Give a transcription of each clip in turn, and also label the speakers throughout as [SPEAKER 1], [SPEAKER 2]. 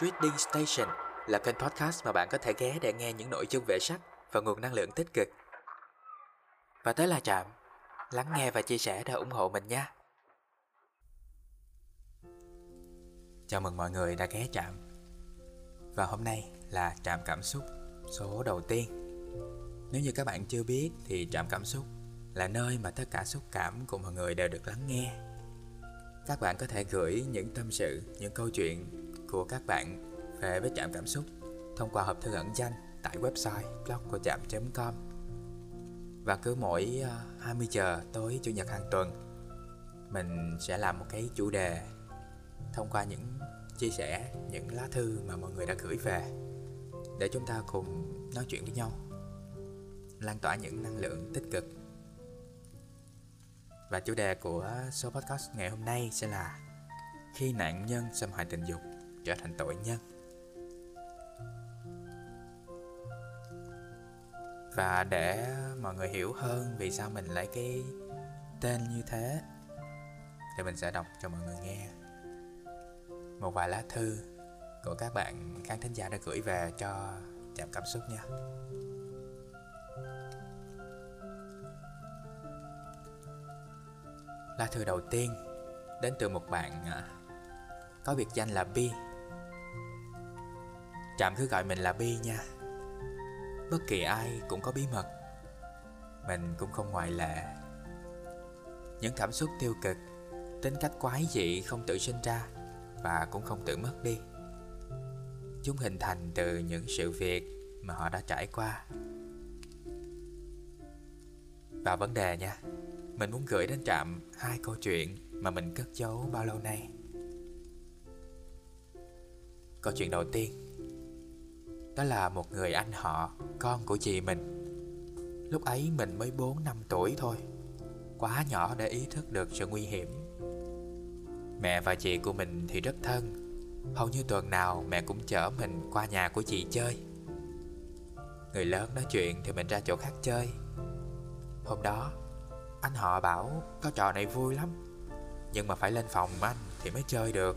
[SPEAKER 1] Trading Station là kênh podcast mà bạn có thể ghé để nghe những nội dung về sách và nguồn năng lượng tích cực. Và tới là Trạm, lắng nghe và chia sẻ để ủng hộ mình nha. Chào mừng mọi người đã ghé Trạm. Và hôm nay là Trạm Cảm Xúc số đầu tiên. Nếu như các bạn chưa biết thì Trạm Cảm Xúc là nơi mà tất cả xúc cảm của mọi người đều được lắng nghe. Các bạn có thể gửi những tâm sự, những câu chuyện của các bạn về với Trạm Cảm Xúc thông qua hộp thư ẩn danh tại website blog của trạm.com và cứ mỗi ờ, 20 giờ tối, chủ nhật hàng tuần, mình sẽ làm một cái chủ đề thông qua những chia sẻ, những lá thư mà mọi người đã gửi về để chúng ta cùng nói chuyện với nhau, lan tỏa những năng lượng tích cực. Và chủ đề của số podcast ngày hôm nay sẽ là khi nạn nhân xâm hại tình dục trở thành tội nhân và để mọi người hiểu hơn vì sao mình lấy cái tên như thế, thì mình sẽ đọc cho mọi người nghe. Một vài lá thư của các bạn khán thính giả đã gửi về cho chạm cảm xúc nha. Lá thư đầu tiên đến từ một bạn à, có biệt danh là Bi. Trạm cứ gọi mình là Bi nha. Bất kỳ ai cũng có bí mật. Mình cũng không ngoại lệ. Những cảm xúc tiêu cực, Tính cách quái dị không tự sinh ra Và cũng không tự mất đi. Chúng hình thành từ những sự việc mà họ đã trải qua. Và vấn đề nha, Mình muốn gửi đến trạm hai câu chuyện mà mình cất giấu bao lâu nay. Câu chuyện đầu tiên. Đó là một người anh họ, con của chị mình. Lúc ấy mình mới 4 năm tuổi thôi. Quá nhỏ để ý thức được sự nguy hiểm. Mẹ và chị của mình thì rất thân. Hầu như tuần nào mẹ cũng chở mình qua nhà của chị chơi. Người lớn nói chuyện thì mình ra chỗ khác chơi. Hôm đó Anh họ bảo có trò này vui lắm Nhưng mà phải lên phòng anh thì mới chơi được.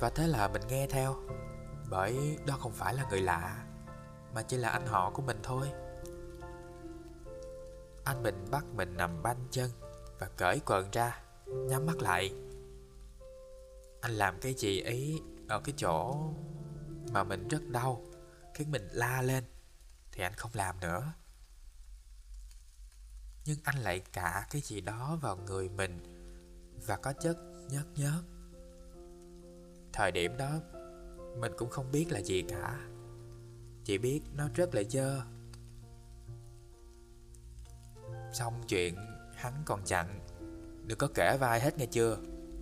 [SPEAKER 1] Và thế là mình nghe theo. Bởi đó không phải là người lạ, Mà chỉ là anh họ của mình thôi. Anh mình bắt mình nằm banh chân Và cởi quần ra, Nhắm mắt lại. Anh làm cái gì ấy Ở cái chỗ Mà mình rất đau, Khiến mình la lên, Thì anh không làm nữa. Nhưng anh lại cả cái gì đó vào người mình Và có chất nhớt nhớt. Thời điểm đó mình cũng không biết là gì cả. Chỉ biết nó rất là dơ. Xong chuyện Hắn còn chặn. Đừng có kể vai hết nghe chưa?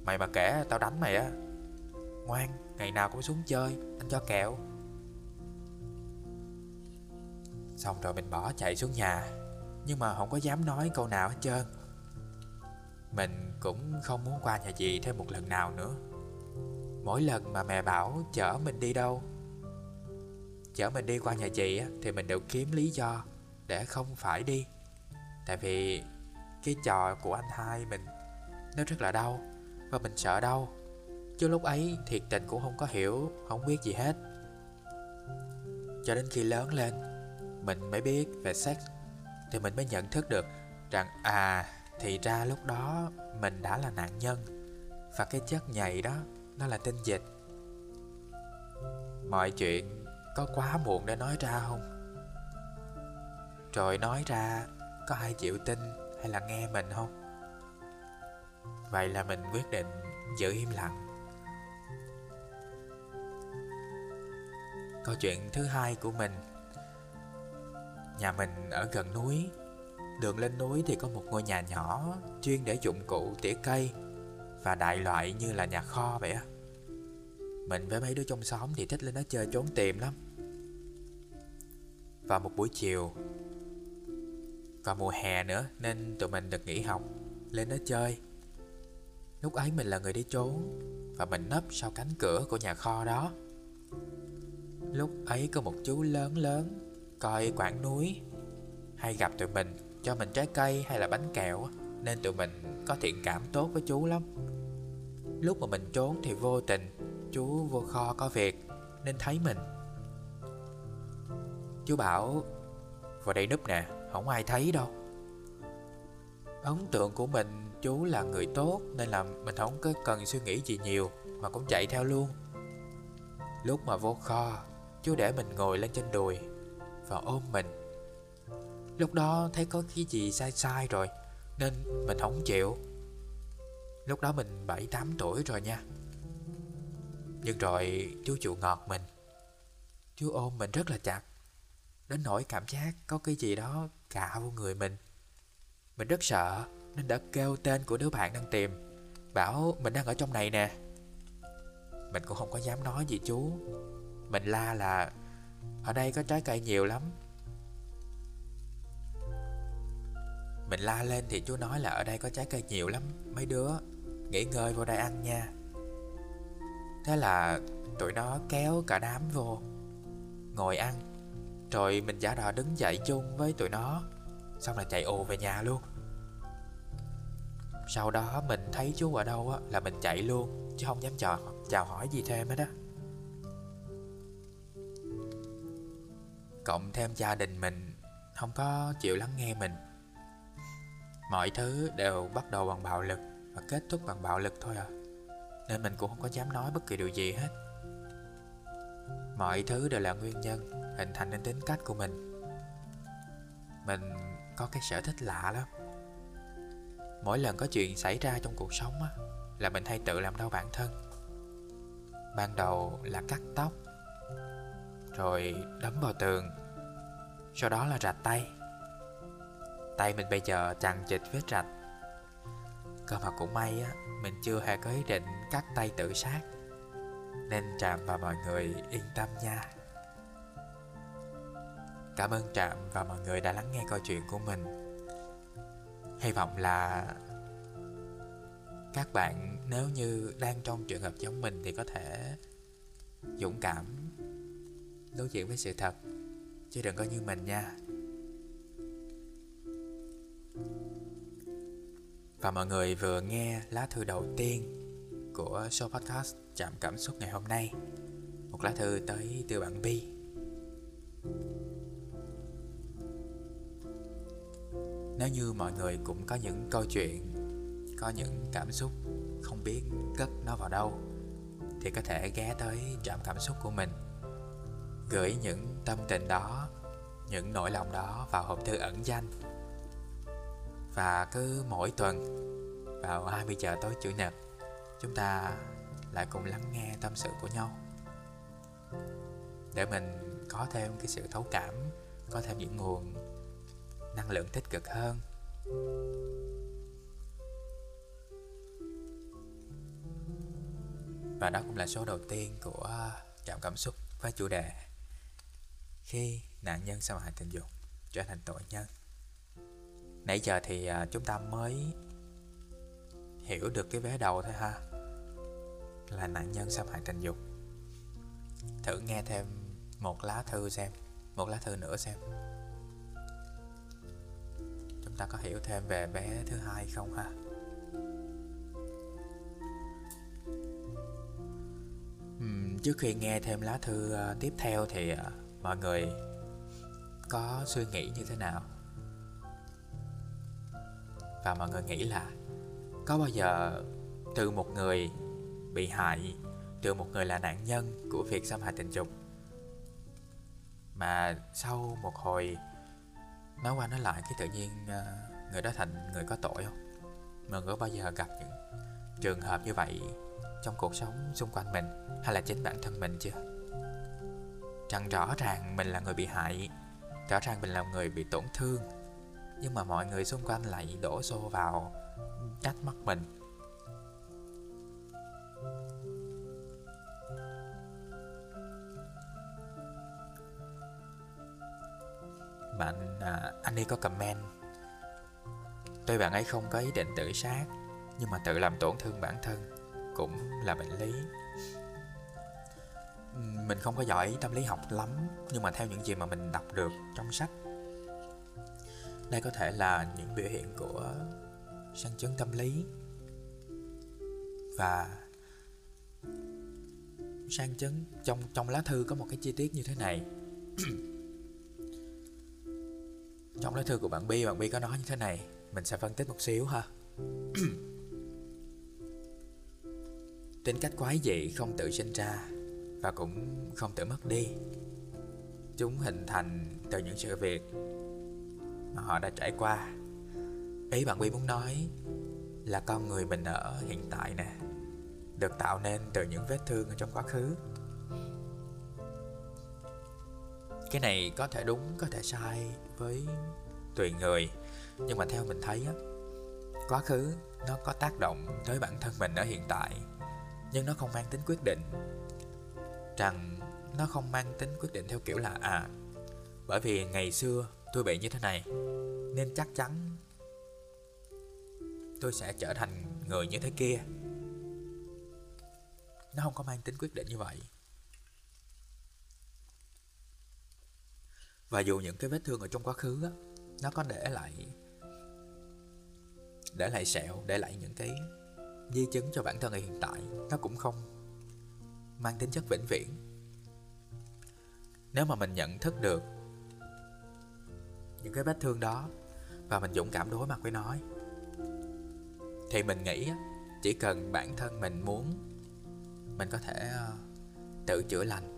[SPEAKER 1] Mày mà kể, tao đánh mày á. Ngoan, Ngày nào cũng xuống chơi, Anh cho kẹo. Xong rồi mình bỏ chạy xuống nhà. Nhưng mà không có dám nói câu nào hết trơn. Mình cũng không muốn qua nhà chị thêm một lần nào nữa. Mỗi lần mà mẹ bảo chở mình đi đâu. Chở mình đi qua nhà chị Thì mình đều kiếm lý do Để không phải đi. Tại vì cái trò của anh hai mình, Nó rất là đau Và mình sợ đau. Chứ lúc ấy thiệt tình cũng không có hiểu, Không biết gì hết. Cho đến khi lớn lên, Mình mới biết về sex, Thì mình mới nhận thức được Rằng à thì ra lúc đó Mình đã là nạn nhân. Và cái chất nhầy đó nó là tinh dịch. Mọi chuyện có quá muộn để nói ra không? Rồi nói ra có ai chịu tin hay là nghe mình không? Vậy là mình quyết định giữ im lặng. Câu chuyện thứ hai của mình. Nhà mình ở gần núi. Đường lên núi thì có một ngôi nhà nhỏ Chuyên để dụng cụ tỉa cây và đại loại như là nhà kho vậy á. Mình với mấy đứa trong xóm thì thích lên đó chơi trốn tìm lắm. Vào một buổi chiều và mùa hè nữa nên tụi mình được nghỉ học, Lên đó chơi. Lúc ấy mình là người đi trốn Và mình nấp sau cánh cửa của nhà kho đó. Lúc ấy có một chú lớn lớn Coi quảng núi, Hay gặp tụi mình, Cho mình trái cây hay là bánh kẹo Nên tụi mình có thiện cảm tốt với chú lắm. Lúc mà mình trốn thì vô tình, chú vô kho có việc, Nên thấy mình. Chú bảo, Vào đây núp nè, Không ai thấy đâu. Ấn tượng của mình, chú là người tốt, Nên là mình không có cần suy nghĩ gì nhiều, Mà cũng chạy theo luôn. Lúc mà vô kho, Chú để mình ngồi lên trên đùi Và ôm mình. Lúc đó thấy có cái gì sai sai rồi, Nên mình không chịu. Lúc đó mình 7-8 tuổi rồi nha. Nhưng rồi chú chủ ngọt mình. Chú ôm mình rất là chặt. Đến nỗi cảm giác có cái gì đó cạo vô người mình. Mình rất sợ, Nên đã kêu tên của đứa bạn đang tìm. Bảo mình đang ở trong này nè. Mình cũng không có dám nói gì chú. Mình la là, Ở đây có trái cây nhiều lắm. Mình la lên thì chú nói là ở đây có trái cây nhiều lắm, Mấy đứa nghỉ ngơi vô đây ăn nha. Thế là tụi nó kéo cả đám vô Ngồi ăn. Rồi mình giả đò đứng dậy chung với tụi nó Xong là chạy ồ về nhà luôn. Sau đó mình thấy chú ở đâu á là mình chạy luôn Chứ không dám chào, chào hỏi gì thêm hết á. Cộng thêm gia đình mình Không có chịu lắng nghe mình. Mọi thứ đều bắt đầu bằng bạo lực mà kết thúc bằng bạo lực thôi à. Nên mình cũng không có dám nói bất kỳ điều gì hết. Mọi thứ đều là nguyên nhân Hình thành nên tính cách của mình. Mình có cái sở thích lạ lắm. Mỗi lần có chuyện xảy ra trong cuộc sống á, Là mình hay tự làm đau bản thân. Ban đầu là cắt tóc Rồi đấm vào tường Sau đó là rạch tay. Tay mình bây giờ chằng chịt vết rạch. Cơ mà cũng may á, Mình chưa hề có ý định cắt tay tự sát. Nên Trạm và mọi người yên tâm nha. Cảm ơn Trạm và mọi người đã lắng nghe câu chuyện của mình. Hy vọng là Các bạn nếu như đang trong trường hợp giống mình Thì có thể dũng cảm đối diện với sự thật, Chứ đừng có như mình nha. Và mọi người vừa nghe lá thư đầu tiên của show podcast Chạm Cảm Xúc ngày hôm nay. Một lá thư tới từ bạn Bi. Nếu như mọi người cũng có những câu chuyện, Có những cảm xúc không biết cất nó vào đâu, Thì có thể ghé tới trạm cảm xúc của mình, Gửi những tâm tình đó, Những nỗi lòng đó vào hộp thư ẩn danh và cứ mỗi tuần vào 20 giờ tối Chủ nhật, Chúng ta lại cùng lắng nghe tâm sự của nhau. Để mình có thêm cái sự thấu cảm, Có thêm những nguồn năng lượng tích cực hơn. Và đó cũng là số đầu tiên của Trạm Cảm Xúc với chủ đề Khi nạn nhân xâm hại tình dục trở thành tội nhân. Nãy giờ thì à, chúng ta mới hiểu được cái vé đầu thôi ha. Là nạn nhân xâm hại tình dục. Thử nghe thêm một lá thư xem Một lá thư nữa xem. Chúng ta có hiểu thêm về bé thứ hai không ha? Uhm, Trước khi nghe thêm lá thư à, tiếp theo thì à, mọi người có suy nghĩ như thế nào? Và mọi người nghĩ là có bao giờ từ một người bị hại, từ một người là nạn nhân của việc xâm hại tình dục, mà sau một hồi nói qua nói lại cái tự nhiên ờ, người đó thành người có tội không? Mọi người có bao giờ gặp những trường hợp như vậy trong cuộc sống xung quanh mình hay là chính bản thân mình chưa? Rằng rõ ràng mình là người bị hại, rõ ràng mình là người bị tổn thương nhưng mà mọi người xung quanh lại đổ xô vào trách móc mình. Bạn à, anh đi có comment. Tuy bạn ấy không có ý định tự sát nhưng mà tự làm tổn thương bản thân cũng là bệnh lý. Mình không có giỏi tâm lý học lắm nhưng mà theo những gì mà mình đọc được trong sách đây có thể là những biểu hiện của sang chấn tâm lý. Và sang chấn trong trong lá thư có một cái chi tiết như thế này. Trong lá thư của bạn Bi bạn Bi có nói như thế này. Mình sẽ phân tích một xíu ha. Tính cách quái dị không tự sinh ra và cũng không tự mất đi. Chúng hình thành từ những sự việc mà họ đã trải qua. Ý bạn quy muốn nói là con người mình ở hiện tại nè, được tạo nên từ những vết thương ở trong quá khứ. Cái này có thể đúng, có thể sai với tùy người, nhưng mà theo mình thấy á, quá khứ nó có tác động tới bản thân mình ở hiện tại, nhưng nó không mang tính quyết định. Rằng nó không mang tính quyết định theo kiểu là à bởi vì ngày xưa tôi bị như thế này, nên chắc chắn tôi sẽ trở thành người như thế kia. Nó không có mang tính quyết định như vậy. Và dù những cái vết thương ở trong quá khứ á, nó có để lại để lại sẹo, để lại những cái di chứng cho bản thân ở hiện tại, nó cũng không mang tính chất vĩnh viễn. Nếu mà mình nhận thức được những cái vết thương đó và mình dũng cảm đối mặt với nó thì mình nghĩ chỉ cần bản thân mình muốn mình có thể ờ, tự chữa lành.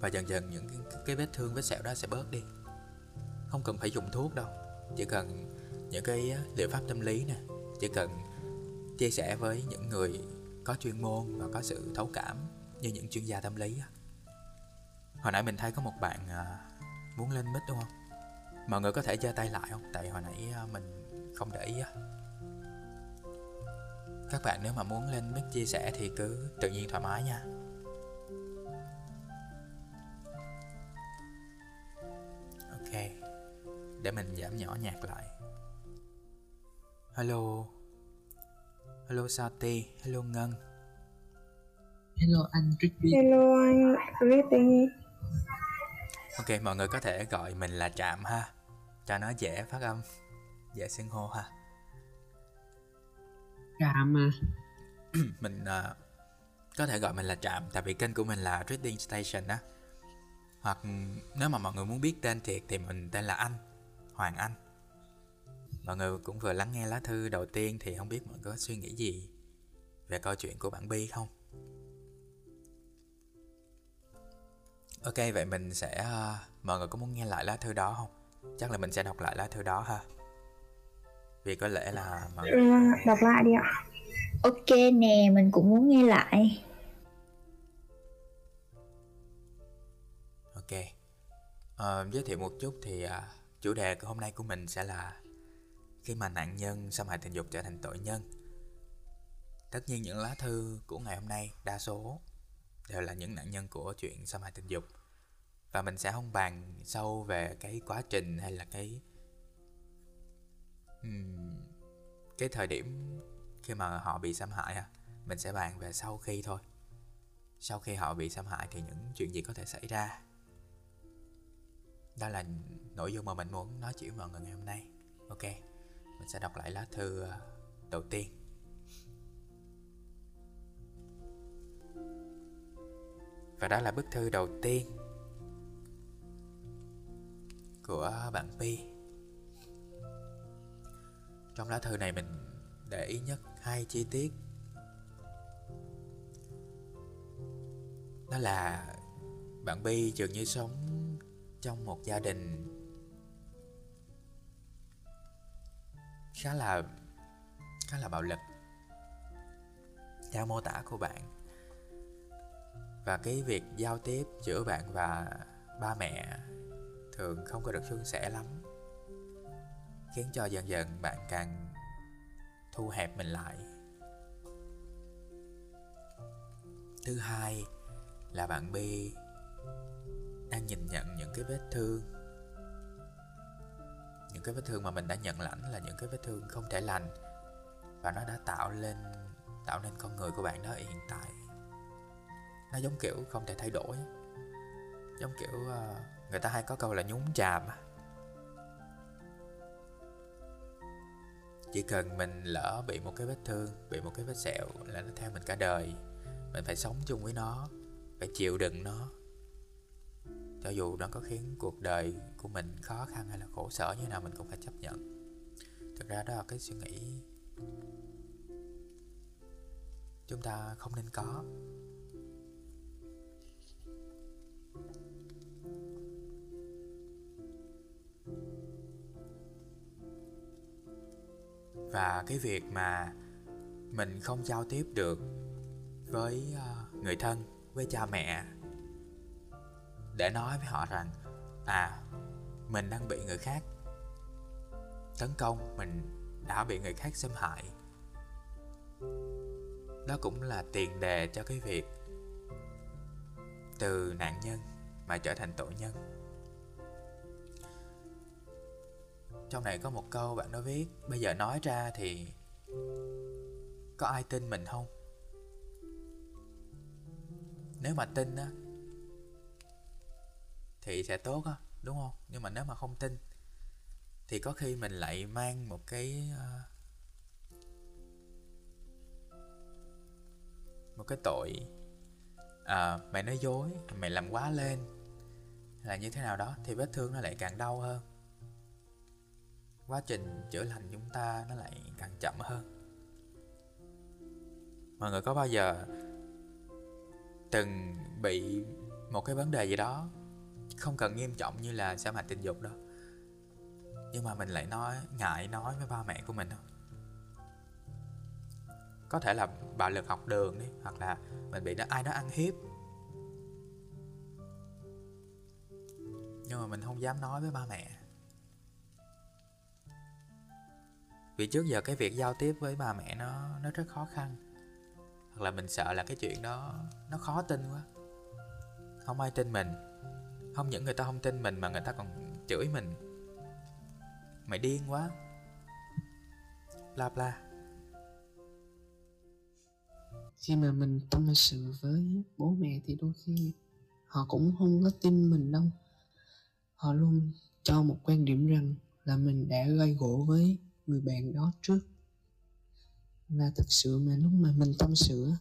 [SPEAKER 1] Và dần dần những cái, vết thương vết sẹo đó sẽ bớt đi. Không cần phải dùng thuốc đâu. Chỉ cần những cái liệu pháp tâm lý nè chỉ cần chia sẻ với những người có chuyên môn và có sự thấu cảm như những chuyên gia tâm lý hồi nãy mình thấy có một bạn ờ, muốn lên mic đúng không? Mọi người có thể giơ tay lại không? Tại hồi nãy mình không để ý các bạn nếu mà muốn lên mic chia sẻ thì cứ tự nhiên thoải mái nha. Ok để mình giảm nhỏ nhạc lại. Hello. Hello Sati. Hello Ngân.
[SPEAKER 2] Hello anh Ricky
[SPEAKER 3] hello anh Ricky
[SPEAKER 1] ok mọi người có thể gọi mình là Trạm ha. Cho nó dễ phát âm dễ xưng hô ha.
[SPEAKER 2] Trạm mà
[SPEAKER 1] Mình uh, có thể gọi mình là Trạm Tại vì kênh của mình là Trading Station á. Hoặc nếu mà mọi người muốn biết tên thiệt Thì mình tên là Anh Hoàng Anh. Mọi người cũng vừa lắng nghe lá thư đầu tiên Thì không biết mọi người có suy nghĩ gì Về câu chuyện của bạn Bi không Ok vậy mình sẽ uh, Mọi người có muốn nghe lại lá thư đó không? Chắc là mình sẽ đọc lại lá thư đó ha. Vì có lẽ là
[SPEAKER 3] mọi ừ, đọc lại đi ạ.
[SPEAKER 4] Ok nè mình cũng muốn nghe lại.
[SPEAKER 1] Ok. À, giới thiệu một chút thì à, chủ đề của hôm nay của mình sẽ là khi mà nạn nhân xâm hại tình dục trở thành tội nhân. Tất nhiên những lá thư của ngày hôm nay đa số đều là những nạn nhân của chuyện xâm hại tình dục và mình sẽ không bàn sâu về cái quá trình hay là cái cái thời điểm khi mà họ bị xâm hại à mình sẽ bàn về sau khi thôi. Sau khi họ bị xâm hại thì những chuyện gì có thể xảy ra? Đó là nội dung mà mình muốn nói chuyện với mọi người ngày hôm nay. Ok, mình sẽ đọc lại lá thư ờ, đầu tiên. Và đó là bức thư đầu tiên của bạn Pi. Trong lá thư này mình để ý nhất hai chi tiết. Đó là bạn Bi dường như sống trong một gia đình khá là khá là bạo lực theo mô tả của bạn. Và cái việc giao tiếp giữa bạn và ba mẹ thường không có được suôn sẻ lắm khiến cho dần dần bạn càng thu hẹp mình lại. Thứ hai là bạn b đang nhìn nhận những cái vết thương. Những cái vết thương mà mình đã nhận lãnh là những cái vết thương không thể lành và nó đã tạo lên tạo nên con người của bạn đó hiện tại. Nó giống kiểu không thể thay đổi giống kiểu uh, người ta hay có câu là nhúng chàm chỉ cần mình lỡ bị một cái vết thương, bị một cái vết sẹo là nó theo mình cả đời. Mình phải sống chung với nó, phải chịu đựng nó. Cho dù nó có khiến cuộc đời của mình khó khăn hay là khổ sở như nào, mình cũng phải chấp nhận. Thực ra đó là cái suy nghĩ chúng ta không nên có. Và cái việc mà mình không giao tiếp được với ờ, người thân, với cha mẹ để nói với họ rằng à mình đang bị người khác tấn công, mình đã bị người khác xâm hại. Đó cũng là tiền đề cho cái việc từ nạn nhân mà trở thành tội nhân. Trong này có một câu bạn đó viết. Bây giờ nói ra thì có ai tin mình không? Nếu mà tin á thì sẽ tốt á đúng không? Nhưng mà nếu mà không tin thì có khi mình lại mang một cái ờ, một cái tội à, mày nói dối mày làm quá lên là như thế nào đó thì vết thương nó lại càng đau hơn quá trình chữa lành chúng ta nó lại càng chậm hơn. Mọi người có bao giờ từng bị một cái vấn đề gì đó không cần nghiêm trọng như là xâm hại tình dục đâu, nhưng mà mình lại nói, ngại nói với ba mẹ của mình không có thể là bạo lực học đường đi, hoặc là mình bị nó, ai đó ăn hiếp. Nhưng mà mình không dám nói với ba mẹ. Vì trước giờ cái việc giao tiếp với ba mẹ nó nó rất khó khăn. Hoặc là mình sợ là cái chuyện đó, nó khó tin quá. Không ai tin mình. Không những người ta không tin mình mà người ta còn chửi mình. Mày điên quá. Bla bla.
[SPEAKER 2] Khi mà mình tâm sự với bố mẹ thì đôi khi họ cũng không có tin mình đâu. Họ luôn cho một quan điểm rằng là mình đã gây gỗ với người bạn đó trước. Và thật sự mà lúc mà mình tâm sự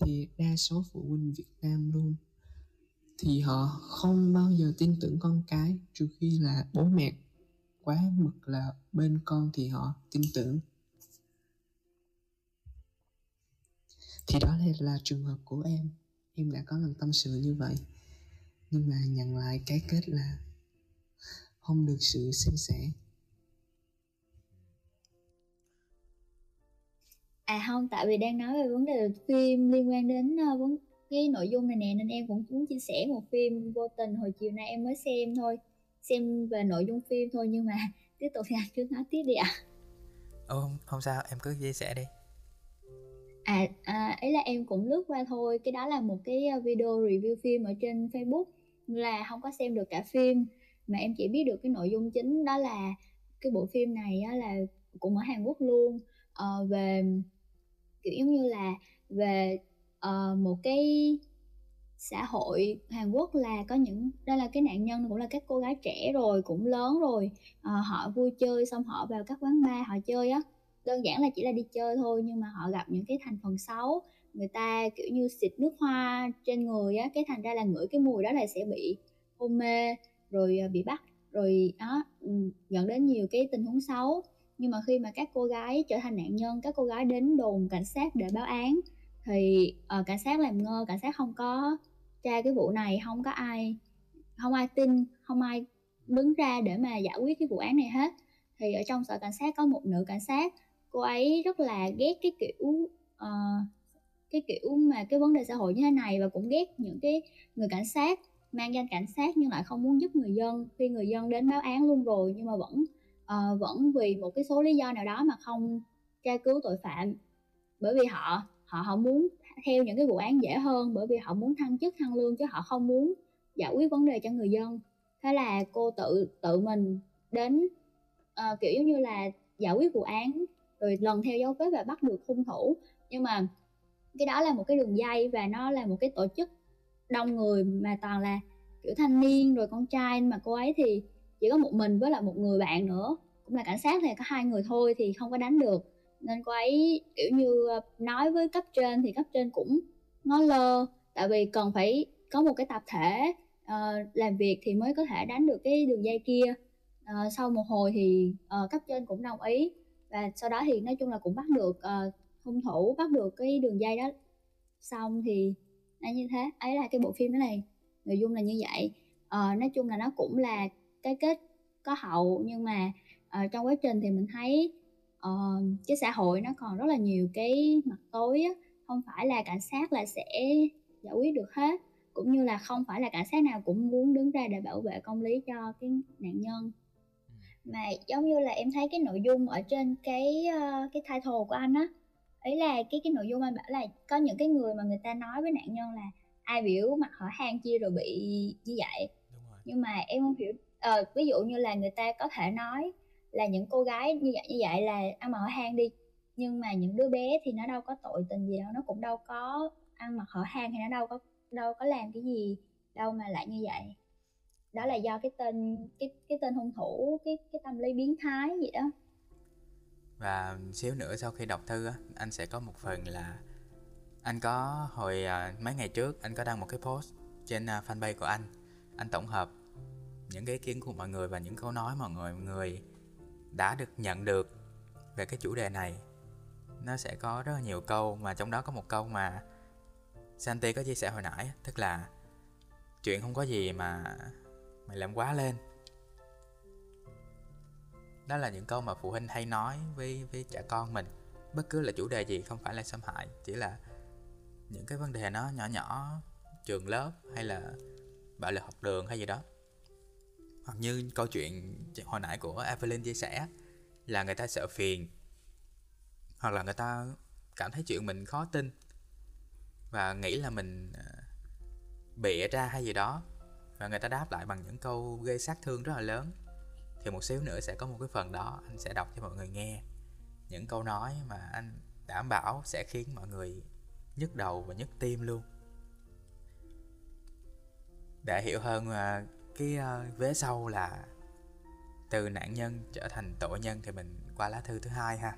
[SPEAKER 2] thì đa số phụ huynh Việt Nam luôn thì họ không bao giờ tin tưởng con cái trừ khi là bố mẹ quá mực là bên con thì họ tin tưởng. Thì đó là, là trường hợp của em. Em đã có lần tâm sự như vậy. Nhưng mà nhận lại cái kết là không được sự xem sẻ.
[SPEAKER 4] À không, tại vì đang nói về vấn đề phim liên quan đến uh, vấn cái nội dung này nè nên em cũng muốn chia sẻ một phim vô tình hồi chiều nay em mới xem thôi. Xem về nội dung phim thôi nhưng mà tiếp tục thì anh cứ nói tiếp đi ạ. À.
[SPEAKER 1] Không, không sao em cứ chia sẻ đi.
[SPEAKER 4] À, à ấy là em cũng lướt qua thôi cái đó là một cái ờ, video review phim ở trên facebook là không có xem được cả phim. Mà em chỉ biết được cái nội dung chính đó là cái bộ phim này á, là cũng ở hàn quốc luôn. Uh, về kiểu giống như là về uh, một cái xã hội Hàn Quốc là có những đây là cái nạn nhân cũng là các cô gái trẻ rồi cũng lớn rồi à, họ vui chơi xong họ vào các quán bar họ chơi á. Đơn giản là chỉ là đi chơi thôi nhưng mà họ gặp những cái thành phần xấu người ta kiểu như xịt nước hoa trên người á cái thành ra là ngửi cái mùi đó là sẽ bị hôn mê rồi ờ, bị bắt rồi đó ừ, dẫn đến nhiều cái tình huống xấu nhưng mà khi mà các cô gái trở thành nạn nhân các cô gái đến đồn cảnh sát để báo án thì uh, cảnh sát làm ngơ cảnh sát không có tra cái vụ này không có ai không ai tin không ai đứng ra để mà giải quyết cái vụ án này hết. Thì ở trong sở cảnh sát có một nữ cảnh sát cô ấy rất là ghét cái kiểu uh, cái kiểu mà cái vấn đề xã hội như thế này và cũng ghét những cái người cảnh sát mang danh cảnh sát nhưng lại không muốn giúp người dân. Khi người dân đến báo án luôn rồi nhưng mà vẫn uh, vẫn vì một cái số lý do nào đó mà không tra cứu tội phạm. Bởi vì họ họ họ muốn theo những cái vụ án dễ hơn bởi vì họ muốn thăng chức thăng lương chứ họ không muốn giải quyết vấn đề cho người dân. Thế là cô tự tự mình đến uh, kiểu giống như là giải quyết vụ án rồi lần theo dấu vết và bắt được hung thủ. Nhưng mà cái đó là một cái đường dây và nó là một cái tổ chức đông người mà toàn là kiểu thanh niên rồi con trai. Mà cô ấy thì chỉ có một mình với lại một người bạn nữa. Cũng là cảnh sát thì có hai người thôi thì không có đánh được. Nên cô ấy kiểu như nói với cấp trên thì cấp trên cũng ngó lơ. Tại vì cần phải có một cái tập thể uh, làm việc thì mới có thể đánh được cái đường dây kia. Uh, sau một hồi thì uh, cấp trên cũng đồng ý. Và sau đó thì nói chung là cũng bắt được uh, hung thủ bắt được cái đường dây đó. Xong thì là như thế. Ấy là cái bộ phim đó này. Nội dung là như vậy. Uh, nói chung là nó cũng là cái kết có hậu. Nhưng mà uh, trong quá trình thì mình thấy uh, cái xã hội nó còn rất là nhiều cái mặt tối á. Không phải là cảnh sát là sẽ giải quyết được hết cũng như là không phải là cảnh sát nào cũng muốn đứng ra để bảo vệ công lý cho cái nạn nhân. Mà giống như là em thấy cái nội dung ở trên cái uh, cái title của anh á ấy là cái cái nội dung anh bảo là có những cái người mà người ta nói với nạn nhân là ai biểu mặt họ hang chia rồi bị như vậy. Nhưng mà em không hiểu ờ, ví dụ như là người ta có thể nói là những cô gái như vậy như vậy là ăn mặc hở hang đi. Nhưng mà những đứa bé thì nó đâu có tội tình gì đâu nó cũng đâu có ăn mặc hở hang thì nó đâu có đâu có làm cái gì đâu mà lại như vậy. Đó là do cái tên cái cái tên hung thủ cái cái tâm lý biến thái gì đó.
[SPEAKER 1] Và xíu nữa sau khi đọc thư anh sẽ có một phần là anh có hồi à, mấy ngày trước anh có đăng một cái post trên à, fanpage của anh. Anh tổng hợp những cái ý kiến của mọi người và những câu nói mà mọi người đã được nhận được về cái chủ đề này, nó sẽ có rất là nhiều câu mà trong đó có một câu mà Santi có chia sẻ hồi nãy, tức là chuyện không có gì mà mày làm quá lên. Đó là những câu mà phụ huynh hay nói với với trẻ con mình. Bất cứ là chủ đề gì không phải là xâm hại, chỉ là những cái vấn đề nó nhỏ nhỏ, trường lớp hay là bạo lực học đường hay gì đó hoặc như câu chuyện hồi nãy của Evelyn chia sẻ, là người ta sợ phiền, hoặc là người ta cảm thấy chuyện mình khó tin, và nghĩ là mình ờ, bịa ra hay gì đó, và người ta đáp lại bằng những câu gây sát thương rất là lớn, thì một xíu nữa sẽ có một cái phần đó anh sẽ đọc cho mọi người nghe. Những câu nói mà anh đảm bảo sẽ khiến mọi người nhức đầu và nhức tim luôn. Để hiểu hơn ờ, cái à, vế sau là từ nạn nhân trở thành tội nhân thì mình qua lá thư thứ hai ha.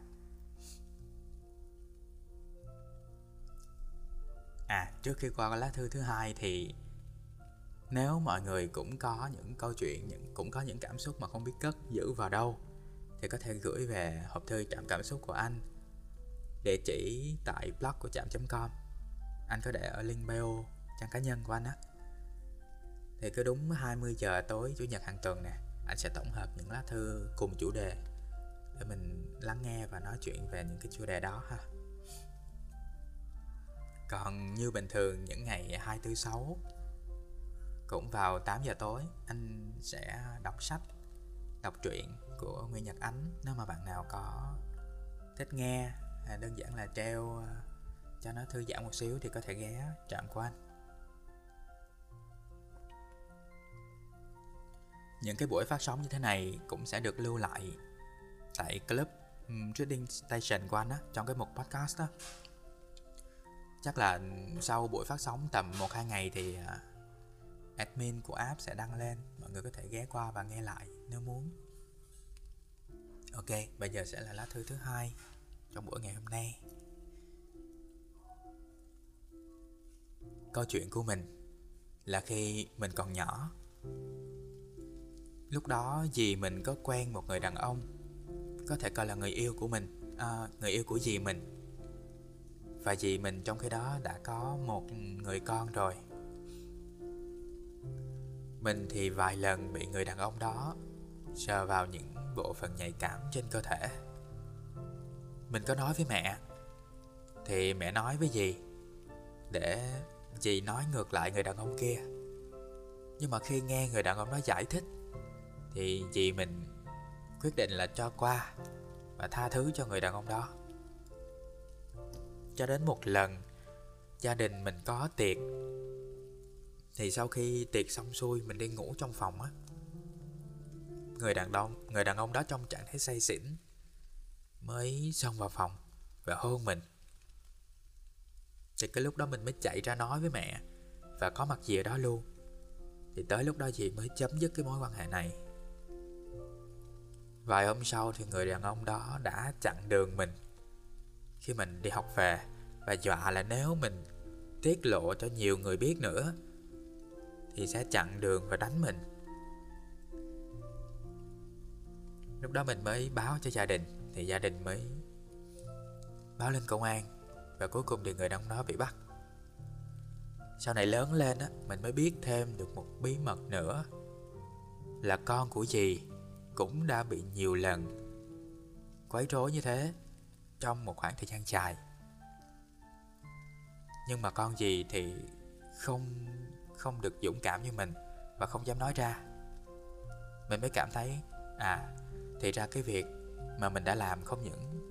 [SPEAKER 1] À trước khi qua lá thư thứ hai thì nếu mọi người cũng có những câu chuyện những cũng có những cảm xúc mà không biết cất giữ vào đâu thì có thể gửi về hộp thư trạm cảm xúc của anh địa chỉ tại blog của trạm.com anh có để ở link bio trang cá nhân của anh á thì cứ đúng 20 giờ tối, chủ nhật hàng tuần nè, anh sẽ tổng hợp những lá thư cùng chủ đề để mình lắng nghe và nói chuyện về những cái chủ đề đó ha. Còn như bình thường, những ngày 2 thứ sáu cũng vào 8 giờ tối, anh sẽ đọc sách, đọc truyện của Nguyễn Nhật Ánh. Nếu mà bạn nào có thích nghe đơn giản là treo, cho nó thư giãn một xíu thì có thể ghé trạm của anh. Những cái buổi phát sóng như thế này cũng sẽ được lưu lại tại club um, Trading Station của anh á trong cái mục podcast đó. Chắc là sau buổi phát sóng tầm một hai ngày thì à, admin của app sẽ đăng lên. Mọi người có thể ghé qua và nghe lại nếu muốn. Ok bây giờ sẽ là lá thư thứ hai trong buổi ngày hôm nay. Câu chuyện của mình là khi mình còn nhỏ lúc đó dì mình có quen một người đàn ông có thể coi là người yêu của mình. À, người yêu của dì mình. Và dì mình trong khi đó đã có một người con rồi. Mình thì vài lần bị người đàn ông đó sờ vào những bộ phận nhạy cảm trên cơ thể. Mình có nói với mẹ thì mẹ nói với dì để dì nói ngược lại người đàn ông kia. Nhưng mà khi nghe người đàn ông đó giải thích thì chị mình quyết định là cho qua và tha thứ cho người đàn ông đó. Cho đến một lần, gia đình mình có tiệc. Thì sau khi tiệc xong xuôi, mình đi ngủ trong phòng á. Người đàn ông, người đàn ông đó trong trạng thái say xỉn mới xông vào phòng và hôn mình. Thì cái lúc đó mình mới chạy ra nói với mẹ và có mặt gì ở đó luôn. Thì tới lúc đó chị mới chấm dứt cái mối quan hệ này vài hôm sau thì người đàn ông đó đã chặn đường mình. Khi mình đi học về, và dọa là nếu mình tiết lộ cho nhiều người biết nữa, thì sẽ chặn đường và đánh mình. Lúc đó mình mới báo cho gia đình, thì gia đình mới báo lên công an, và cuối cùng thì người đàn ông đó bị bắt. Sau này lớn lên á, mình mới biết thêm được một bí mật nữa là con của dì cũng đã bị nhiều lần quấy rối như thế trong một khoảng thời gian dài. Nhưng mà con dì thì không không được dũng cảm như mình và không dám nói ra. Mình mới cảm thấy à thì ra cái việc mà mình đã làm không những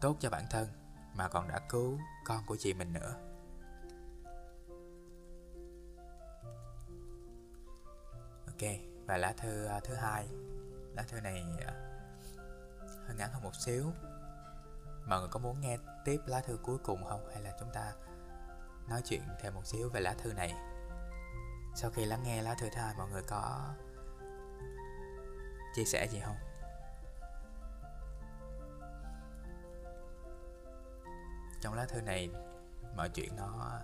[SPEAKER 1] tốt cho bản thân mà còn đã cứu con của chị mình nữa. Ok, và lá thư à, thứ hai lá thư này à, hơi ngắn hơn một xíu. Mọi người có muốn nghe tiếp lá thư cuối cùng không? Hay là chúng ta nói chuyện thêm một xíu về lá thư này? Sau khi lắng nghe lá thư thai mọi người có chia sẻ gì không? Trong lá thư này, mọi chuyện nó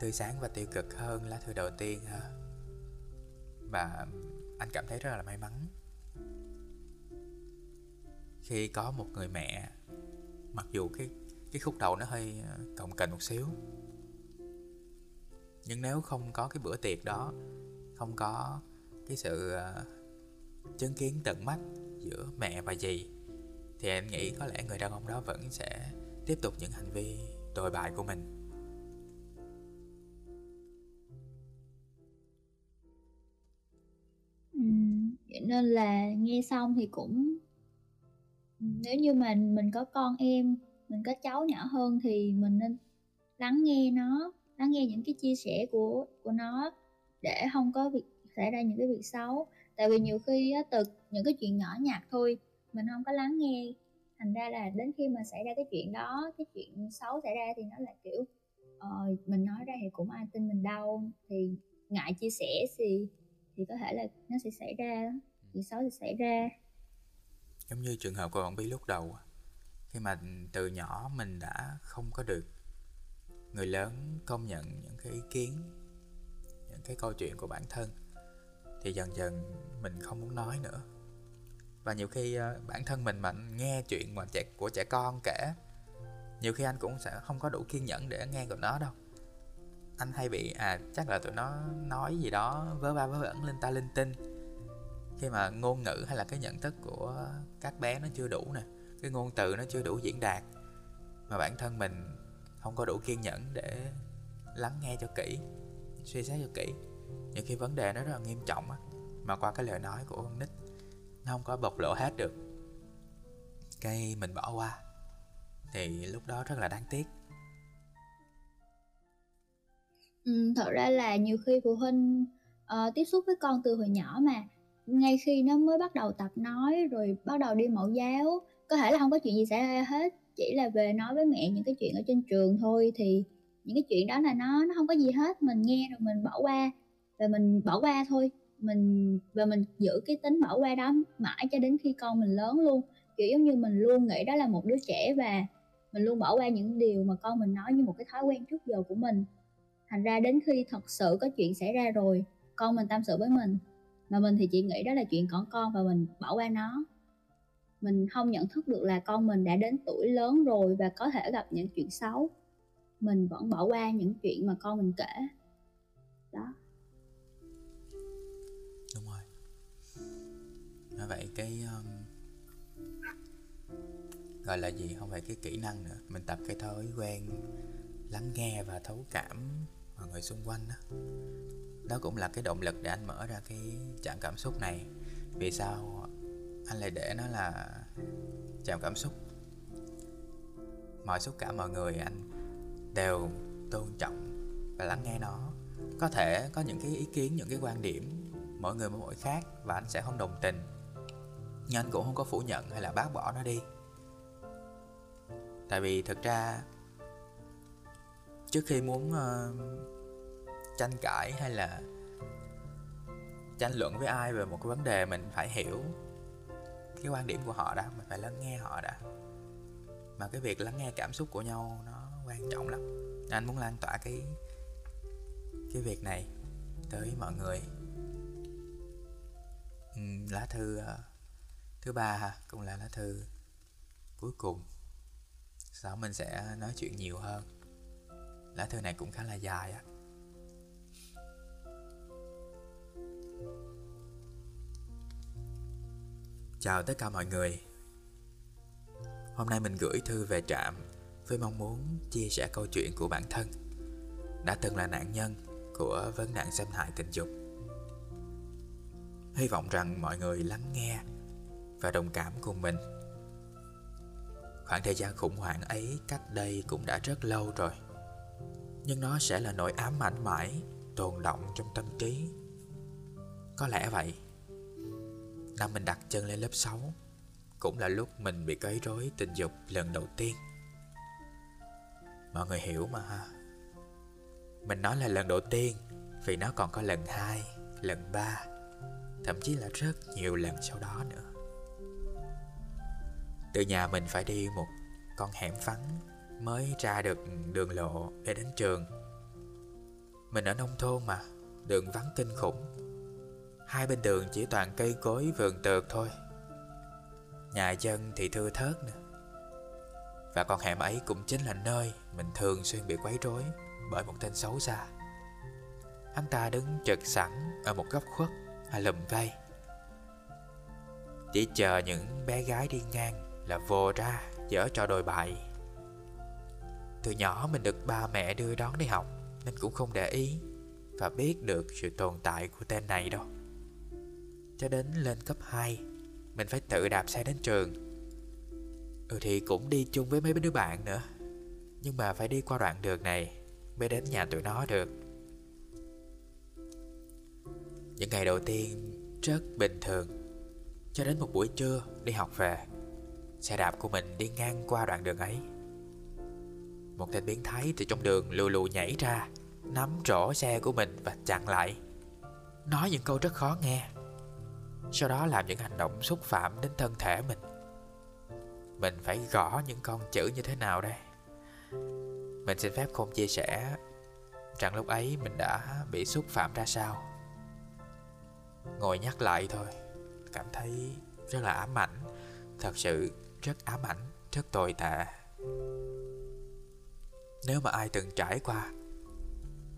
[SPEAKER 1] tươi sáng và tiêu cực hơn lá thư đầu tiên, ha. Và anh cảm thấy rất là may mắn khi có một người mẹ, mặc dù cái cái khúc đầu nó hơi ờ, cồng kềnh một xíu, nhưng nếu không có cái bữa tiệc đó, không có cái sự ờ, chứng kiến tận mắt giữa mẹ và dì, thì em nghĩ có lẽ người đàn ông đó vẫn sẽ tiếp tục những hành vi tồi bại của mình.
[SPEAKER 4] Vậy nên là nghe xong thì cũng nếu như mà mình có con em mình có cháu nhỏ hơn thì mình nên lắng nghe nó lắng nghe những cái chia sẻ của của nó để không có việc xảy ra những cái việc xấu. Tại vì nhiều khi á, từ những cái chuyện nhỏ nhặt thôi mình không có lắng nghe. Thành ra là đến khi mà xảy ra cái chuyện đó cái chuyện xấu xảy ra thì nó lại kiểu ờ, mình nói ra thì cũng ai tin mình đâu. Thì ngại chia sẻ thì thì có thể là nó sẽ xảy ra chuyện xấu sẽ xảy ra
[SPEAKER 1] giống như trường hợp của bạn Bi lúc đầu khi mà từ nhỏ mình đã không có được người lớn công nhận những cái ý kiến, những cái câu chuyện của bản thân, thì dần dần mình không muốn nói nữa. Và nhiều khi ờ, bản thân mình mà nghe chuyện mà trẻ, của trẻ con kể, nhiều khi anh cũng sẽ không có đủ kiên nhẫn để nghe của nó đâu. Anh hay bị à chắc là tụi nó nói gì đó vớ ba vớ vẩn linh ta linh tinh khi mà ngôn ngữ hay là cái nhận thức của các bé nó chưa đủ nè cái ngôn từ nó chưa đủ diễn đạt mà bản thân mình không có đủ kiên nhẫn để lắng nghe cho kỹ suy xét cho kỹ những khi vấn đề nó rất là nghiêm trọng á mà qua cái lời nói của con nít nó không có bộc lộ hết được cái mình bỏ qua thì lúc đó rất là đáng tiếc.
[SPEAKER 4] Ừ, thật ra là nhiều khi phụ huynh uh, tiếp xúc với con từ hồi nhỏ mà ngay khi nó mới bắt đầu tập nói rồi bắt đầu đi mẫu giáo, có thể là không có chuyện gì xảy ra hết, chỉ là về nói với mẹ những cái chuyện ở trên trường thôi. Thì những cái chuyện đó là nó nó không có gì hết, mình nghe rồi mình bỏ qua và mình bỏ qua thôi. Mình, và mình giữ cái tính bỏ qua đó mãi cho đến khi con mình lớn luôn. Kiểu giống như mình luôn nghĩ đó là một đứa trẻ và mình luôn bỏ qua những điều mà con mình nói như một cái thói quen trước giờ của mình. Thành ra đến khi thật sự có chuyện xảy ra rồi, con mình tâm sự với mình mà mình thì chỉ nghĩ đó là chuyện con con và mình bỏ qua nó. Mình không nhận thức được là con mình đã đến tuổi lớn rồi và có thể gặp những chuyện xấu. Mình vẫn bỏ qua những chuyện mà con mình kể. Đó.
[SPEAKER 1] Đúng rồi. Nói vậy cái um, gọi là gì? Không phải cái kỹ năng nữa. Mình tập cái thói quen lắng nghe và thấu cảm mọi người xung quanh đó đó cũng là cái động lực để anh mở ra cái trạng cảm xúc này. Vì sao? Anh lại để nó là trạm cảm xúc. Mọi xúc cảm mọi người anh đều tôn trọng và lắng nghe nó. Có thể có những cái ý kiến những cái quan điểm mỗi người mỗi khác và anh sẽ không đồng tình. Nhưng anh cũng không có phủ nhận hay là bác bỏ nó đi. Tại vì thực ra trước khi muốn uh, tranh cãi hay là tranh luận với ai về một cái vấn đề mình phải hiểu cái quan điểm của họ đã mình phải lắng nghe họ đã. Mà cái việc lắng nghe cảm xúc của nhau nó quan trọng lắm. Anh muốn lan tỏa cái cái việc này tới mọi người. Ừ, lá thư ờ, thứ ba cũng là lá thư cuối cùng. Sau mình sẽ nói chuyện nhiều hơn. Lá thư này cũng khá là dài á. Chào tất cả mọi người. Hôm nay mình gửi thư về trạm với mong muốn chia sẻ câu chuyện của bản thân, đã từng là nạn nhân của vấn nạn xâm hại tình dục. Hy vọng rằng mọi người lắng nghe và đồng cảm cùng mình. Khoảng thời gian khủng hoảng ấy cách đây cũng đã rất lâu rồi, nhưng nó sẽ là nỗi ám ảnh mãi tồn động trong tâm trí. Có lẽ vậy năm mình đặt chân lên lớp 6 cũng là lúc mình bị quấy rối tình dục lần đầu tiên. Mọi người hiểu mà. Ha mình nói là lần đầu tiên, vì nó còn có lần hai, lần ba, thậm chí là rất nhiều lần sau đó nữa. Từ nhà mình phải đi một con hẻm vắng mới ra được đường lộ để đến trường. Mình ở nông thôn mà, đường vắng kinh khủng hai bên đường chỉ toàn cây cối vườn tược thôi. Nhà dân thì thưa thớt nữa. Và con hẻm ấy cũng chính là nơi mình thường xuyên bị quấy rối bởi một tên xấu xa. Hắn ta đứng chật sẵn ở một góc khuất hay lùm cây chỉ chờ những bé gái đi ngang là vồ ra, dở trò đồi bại. Từ nhỏ mình được ba mẹ đưa đón đi học nên cũng không để ý và biết được sự tồn tại của tên này đâu cho đến lên cấp 2 mình phải tự đạp xe đến trường. Ừ thì cũng đi chung với mấy đứa bạn nữa. Nhưng mà phải đi qua đoạn đường này mới đến nhà tụi nó được. Những ngày đầu tiên rất bình thường. Cho đến một buổi trưa đi học về, xe đạp của mình đi ngang qua đoạn đường ấy. Một tên biến thái từ trong đường lù lù nhảy ra, nắm rổ xe của mình và chặn lại. Nói những câu rất khó nghe sau đó làm những hành động xúc phạm đến thân thể mình. Mình phải gõ những con chữ như thế nào đây? Mình xin phép không chia sẻ rằng lúc ấy mình đã bị xúc phạm ra sao. Ngồi nhắc lại thôi. Cảm thấy rất là ám ảnh. Thật sự rất ám ảnh, rất tồi tệ. Nếu mà ai từng trải qua,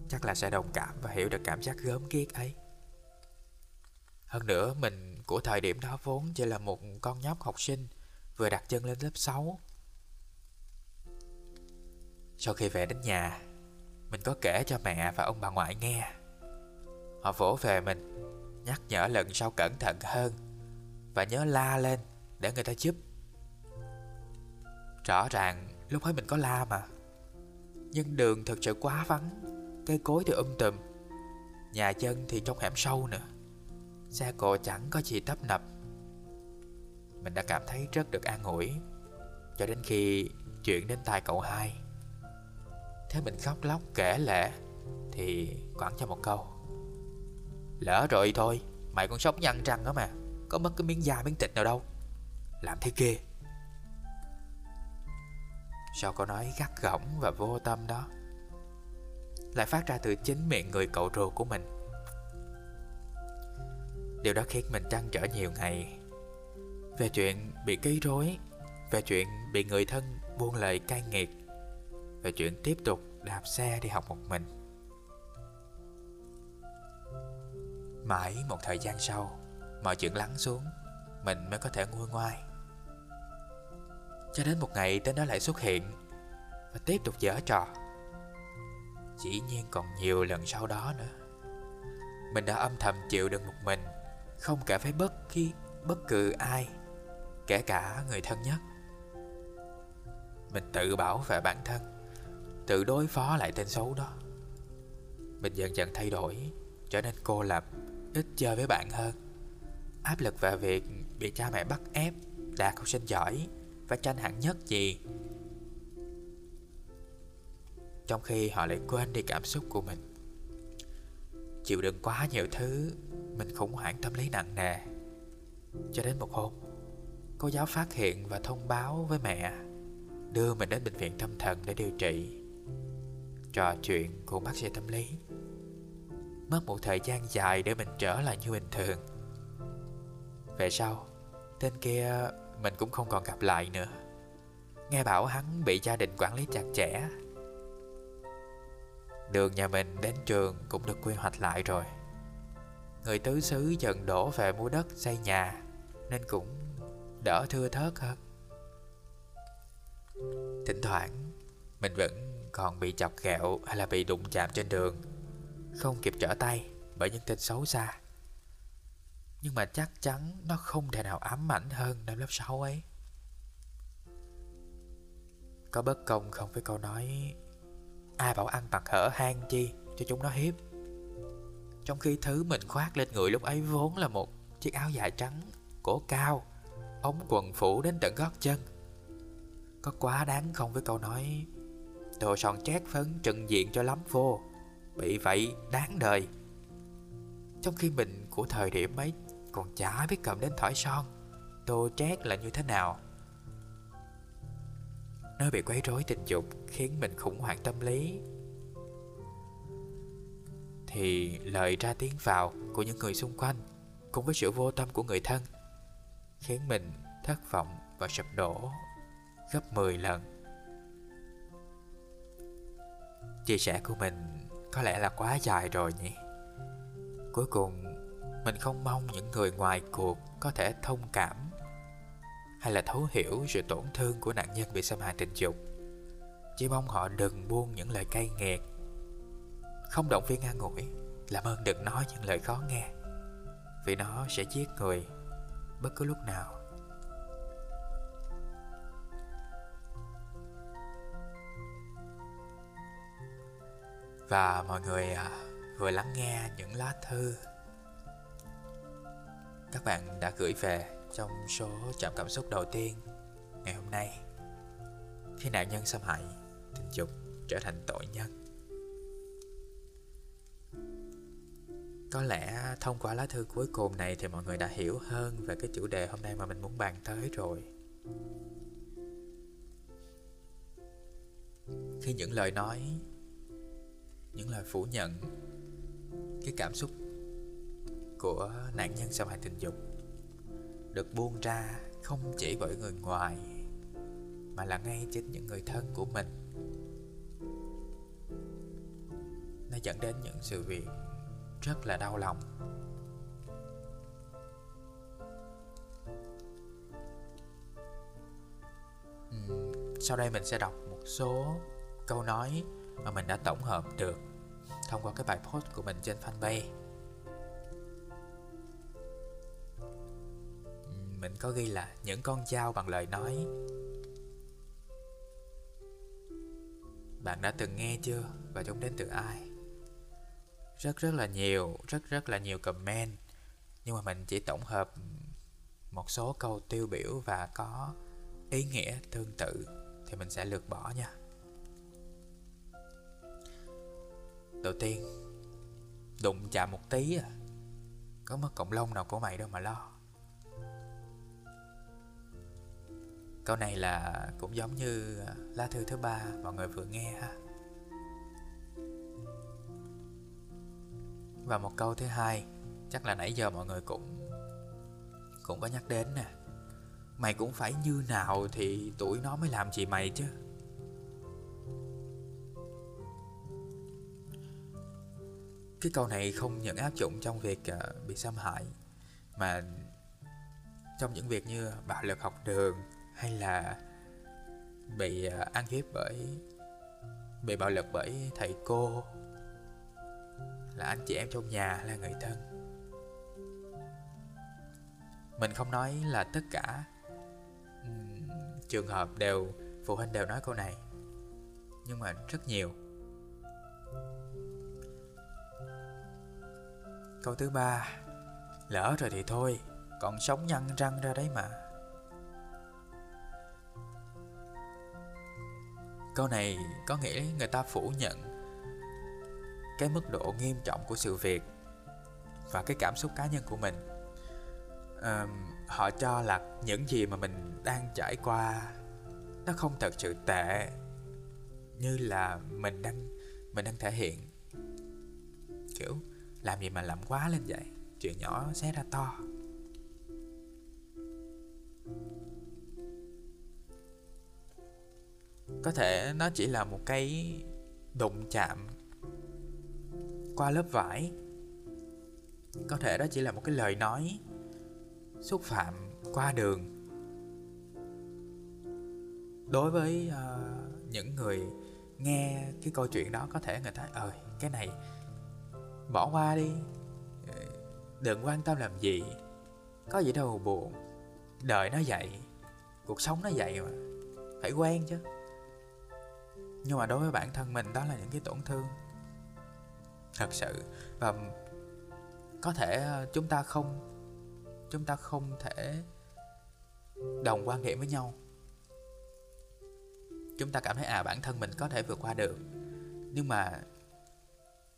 [SPEAKER 1] chắc là sẽ đồng cảm và hiểu được cảm giác gớm ghiếc ấy hơn nữa, mình của thời điểm đó vốn chỉ là một con nhóc học sinh, vừa đặt chân lên lớp 6 sau khi về đến nhà, mình có kể cho mẹ và ông bà ngoại nghe. Họ vỗ về mình, nhắc nhở lần sau cẩn thận hơn và nhớ la lên để người ta giúp. Rõ ràng, lúc ấy mình có la mà. Nhưng đường thật sự quá vắng, cây cối thì um tùm, nhà dân thì trong hẻm sâu nữa xe cộ chẳng có gì tấp nập. Mình đã cảm thấy rất được an ủi. Cho đến khi chuyện đến tai cậu hai. Thế mình khóc lóc kể lệ Thì quẳng cho một câu. Lỡ rồi thôi, Mày còn sống nhăn răng đó mà. Có mất cái miếng da miếng thịt nào đâu. Làm thế kia. Sau câu nói gắt gỏng và vô tâm đó, Lại phát ra từ chính miệng người cậu ruột của mình. Điều đó khiến mình trăn trở nhiều ngày. Về chuyện bị gây rối, Về chuyện bị người thân buông lời cay nghiệt, Về chuyện tiếp tục đạp xe đi học một mình. Mãi một thời gian sau, Mọi chuyện lắng xuống, Mình mới có thể nguôi ngoai. Cho đến một ngày tên đó lại xuất hiện Và tiếp tục dở trò. Dĩ nhiên còn nhiều lần sau đó nữa, Mình đã âm thầm chịu đựng một mình. Không cả với bất kỳ bất cứ ai, Kể cả người thân nhất. Mình tự bảo vệ bản thân, Tự đối phó lại tên xấu đó. Mình dần dần thay đổi, Trở nên cô lập, Ít chơi với bạn hơn. Áp lực về việc bị cha mẹ bắt ép Đạt học sinh giỏi Và tranh hạng nhất gì. Trong khi họ lại quên đi cảm xúc của mình. Chịu đựng quá nhiều thứ mình khủng hoảng tâm lý nặng nề. Cho đến một hôm, Cô giáo phát hiện và thông báo với mẹ, Đưa mình đến bệnh viện tâm thần để điều trị. Trò chuyện cùng bác sĩ tâm lý. Mất một thời gian dài để mình trở lại như bình thường. Về sau, Tên kia mình cũng không còn gặp lại nữa. Nghe bảo hắn bị gia đình quản lý chặt chẽ. Đường nhà mình đến trường cũng được quy hoạch lại rồi. Người tứ xứ dần đổ về mua đất, xây nhà, Nên cũng đỡ thưa thớt hơn. Thỉnh thoảng, Mình vẫn còn bị chọc ghẹo hay là bị đụng chạm trên đường, Không kịp trở tay bởi những tin xấu xa. Nhưng mà chắc chắn nó không thể nào ám ảnh hơn năm lớp 6 ấy. Có bất công không với câu nói, Ai bảo ăn mặc hở hang chi cho chúng nó hiếp? Trong khi thứ mình khoác lên người lúc ấy vốn là một chiếc áo dài trắng, Cổ cao, Ống quần phủ đến tận gót chân. Có quá đáng không với câu nói, Đồ son chét phấn trừng diện cho lắm vô Bị vậy đáng đời. Trong khi mình của thời điểm ấy Còn chả biết cầm đến thỏi son, Đồ chét là như thế nào. Nó bị quấy rối tình dục, Khiến mình khủng hoảng tâm lý. Thì lời ra tiếng vào Của những người xung quanh Cùng với sự vô tâm của người thân, Khiến mình thất vọng và sụp đổ Gấp 10 lần. Chia sẻ của mình có lẽ là quá dài rồi nhỉ? Cuối cùng, mình không mong những người ngoài cuộc có thể thông cảm Hay là thấu hiểu sự tổn thương của nạn nhân bị xâm hại tình dục. Chỉ mong họ đừng buông những lời cay nghiệt không động viên an ủi. Làm ơn đừng nói những lời khó nghe. Vì nó sẽ giết người bất cứ lúc nào. Và mọi người à, vừa lắng nghe những lá thư Các bạn đã gửi về trong số chạm cảm xúc đầu tiên ngày hôm nay. Khi nạn nhân xâm hại tình dục trở thành tội nhân. Có lẽ thông qua lá thư cuối cùng này thì mọi người đã hiểu hơn về cái chủ đề hôm nay mà mình muốn bàn tới rồi. Khi những lời nói, những lời phủ nhận, cái cảm xúc của nạn nhân xâm hại tình dục được buông ra không chỉ bởi người ngoài mà là ngay chính những người thân của mình. Nó dẫn đến những sự việc rất là đau lòng. Sau đây mình sẽ đọc một số câu nói mà mình đã tổng hợp được thông qua cái bài post của mình trên fanpage. Mình có ghi là những con dao bằng lời nói. Bạn đã từng nghe chưa và chúng đến từ ai? Rất rất là nhiều, rất rất là nhiều comment. Nhưng mà mình chỉ tổng hợp một số câu tiêu biểu và có ý nghĩa tương tự thì mình sẽ lược bỏ nha. Đầu tiên, Đụng chạm một tí à. Có mất cộng lông nào của mày đâu mà lo. Câu này là cũng giống như à, lá thư thứ ba, mọi người vừa nghe ha. Và một câu thứ hai Chắc là nãy giờ mọi người cũng Cũng có nhắc đến nè. Mày cũng phải như nào thì tuổi nó mới làm gì mày chứ? Cái câu này không những áp dụng trong việc uh, bị xâm hại mà trong những việc như bạo lực học đường hay là bị uh, ăn hiếp bởi bị bạo lực bởi thầy cô là anh chị em trong nhà là người thân. Mình không nói là tất cả trường hợp đều, phụ huynh đều nói câu này, nhưng mà rất nhiều. Câu thứ ba, Lỡ rồi thì thôi, Còn sống nhăn răng ra đấy mà. Câu này có nghĩa người ta phủ nhận cái mức độ nghiêm trọng của sự việc Và cái cảm xúc cá nhân của mình. À, Họ cho là những gì mà mình đang trải qua Nó không thật sự tệ Như là mình đang mình đang thể hiện. Kiểu Làm gì mà làm quá lên vậy? Chuyện nhỏ xé ra to. Có thể nó chỉ là một cái đụng chạm qua lớp vải. Có thể đó chỉ là một cái lời nói xúc phạm qua đường. Đối với uh, những người nghe cái câu chuyện đó có thể người ta ơi cái này bỏ qua đi ờ, đừng quan tâm làm gì có gì đâu buồn đời nó vậy cuộc sống nó vậy mà phải quen chứ. Nhưng mà đối với bản thân mình đó là những cái tổn thương thật sự. Và có thể ờ, chúng ta không chúng ta không thể đồng quan điểm với nhau. Chúng ta cảm thấy à bản thân mình có thể vượt qua được. Nhưng mà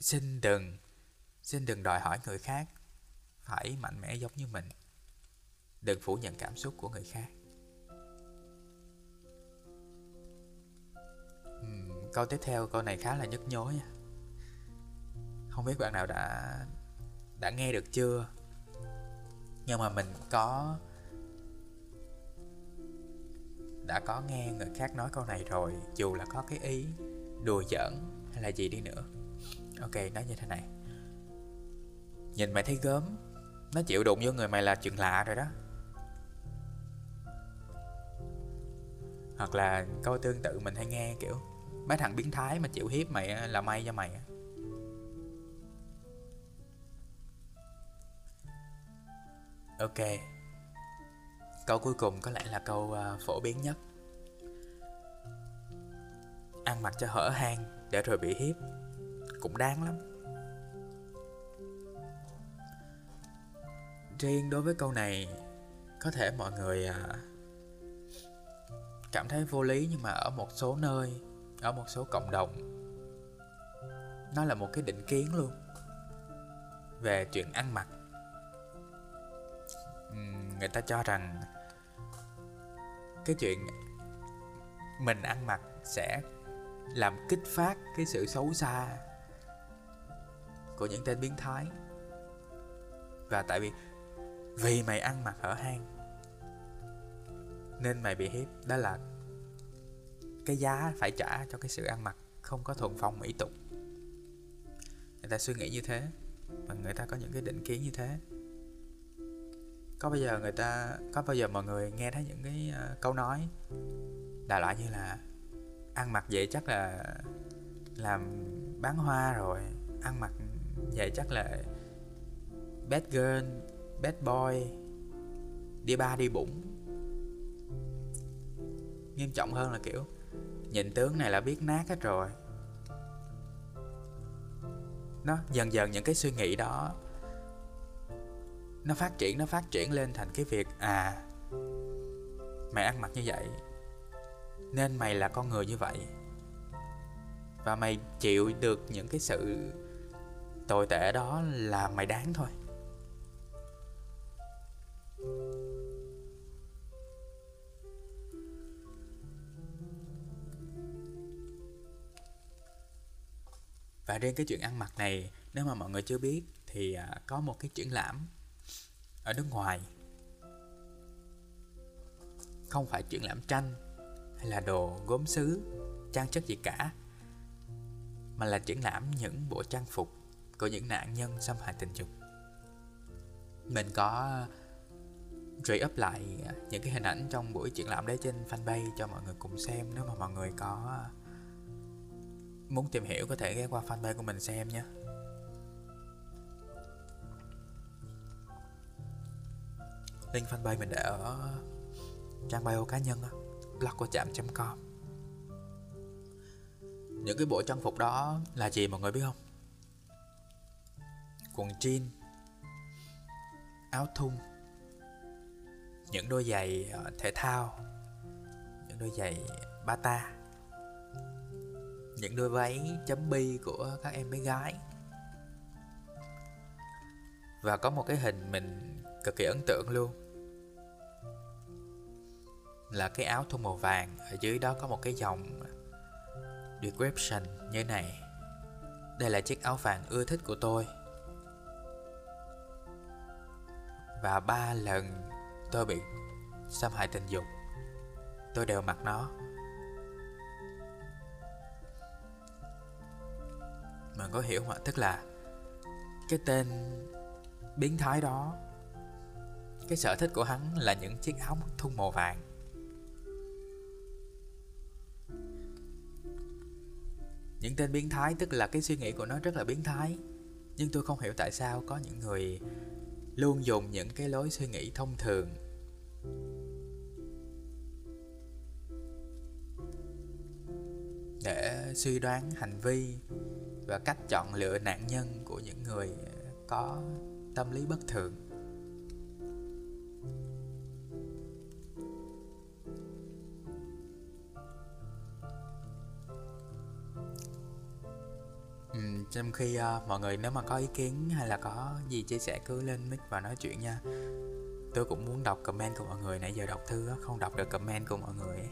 [SPEAKER 1] xin đừng xin đừng đòi hỏi người khác phải mạnh mẽ giống như mình. Đừng phủ nhận cảm xúc của người khác. Uhm, câu tiếp theo câu này khá là nhức nhối không biết bạn nào đã đã nghe được chưa? Nhưng mà mình có, đã có nghe người khác nói câu này rồi, dù là có cái ý đùa giỡn hay là gì đi nữa. Ok, nói như thế này. Nhìn mày thấy gớm, nó chịu đụng vô người mày là chuyện lạ rồi đó. Hoặc là câu tương tự mình hay nghe, kiểu, mấy thằng biến thái mà chịu hiếp mày là may cho mày ok. Câu cuối cùng có lẽ là câu uh, phổ biến nhất. Ăn mặc cho hở hang để rồi bị hiếp. Cũng đáng lắm. Riêng đối với câu này có thể mọi người uh, cảm thấy vô lý nhưng mà ở một số nơi ở một số cộng đồng nó là một cái định kiến luôn. Về chuyện ăn mặc người ta cho rằng cái chuyện mình ăn mặc sẽ làm kích phát cái sự xấu xa của những tên biến thái. Và tại vì vì mày ăn mặc hở hang, nên mày bị hiếp. Đó là cái giá phải trả cho cái sự ăn mặc không có thuần phong mỹ tục. Người ta suy nghĩ như thế và người ta có những cái định kiến như thế có bao giờ người ta có bao giờ mọi người nghe thấy những cái uh, câu nói đại loại như là ăn mặc vậy chắc là làm bán hoa rồi ăn mặc vậy chắc là bad girl bad boy đi ba đi bụng. Nghiêm trọng hơn là kiểu nhìn tướng này là biết nát hết rồi. Nó dần dần những cái suy nghĩ đó nó phát triển, nó phát triển lên thành cái việc à mày ăn mặc như vậy, nên mày là con người như vậy. Và mày chịu được những cái sự tồi tệ đó là mày đáng thôi. Và riêng cái chuyện ăn mặc này, nếu mà mọi người chưa biết thì à, có một cái triển lãm ở nước ngoài. Không phải triển lãm tranh hay là đồ gốm sứ trang chất gì cả, mà là triển lãm những bộ trang phục của những nạn nhân xâm hại tình dục. Mình có re-up lại những cái hình ảnh trong buổi triển lãm đấy trên fanpage cho mọi người cùng xem, nếu mà mọi người có muốn tìm hiểu có thể ghé qua fanpage của mình xem nhé. Link fanpage mình để ở trang bio cá nhân á blog của chạm.com những cái bộ trang phục đó là gì mọi người biết không? Quần jean, áo thun, những đôi giày ờ, thể thao, những đôi giày bata, những đôi váy chấm bi của các em bé gái. Và có một cái hình mình cực kỳ ấn tượng luôn. Là cái áo thun màu vàng, ở dưới đó có một cái dòng description như này. Đây là chiếc áo vàng ưa thích của tôi. Và ba lần tôi bị xâm hại tình dục, tôi đều mặc nó. Mình có hiểu không ạ? Tức là cái tên biến thái đó cái sở thích của hắn là những chiếc áo thun màu vàng. Những tên biến thái, tức là cái suy nghĩ của nó rất là biến thái. Nhưng tôi không hiểu tại sao có những người luôn dùng những cái lối suy nghĩ thông thường. Để suy đoán hành vi và cách chọn lựa nạn nhân của những người có tâm lý bất thường. Trong khi uh, mọi người nếu mà có ý kiến hay là có gì chia sẻ cứ lên mic và nói chuyện nha tôi cũng muốn đọc comment của mọi người nãy giờ đọc thư không đọc được comment của mọi người ấy.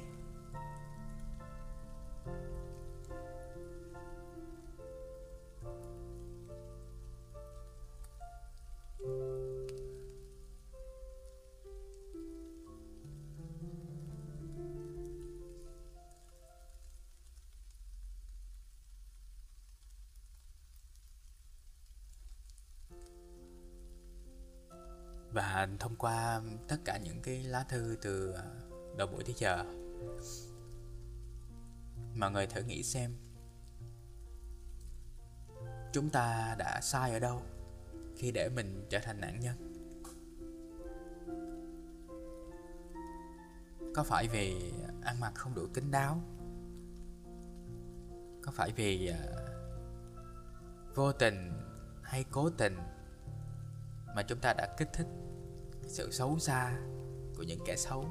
[SPEAKER 1] Tất cả những cái lá thư từ à, đầu buổi tới giờ. Mọi người thử nghĩ xem, chúng ta đã sai ở đâu khi để mình trở thành nạn nhân? Có phải vì ăn mặc không đủ kín đáo? Có phải vì à, vô tình hay cố tình mà chúng ta đã kích thích sự xấu xa của những kẻ xấu.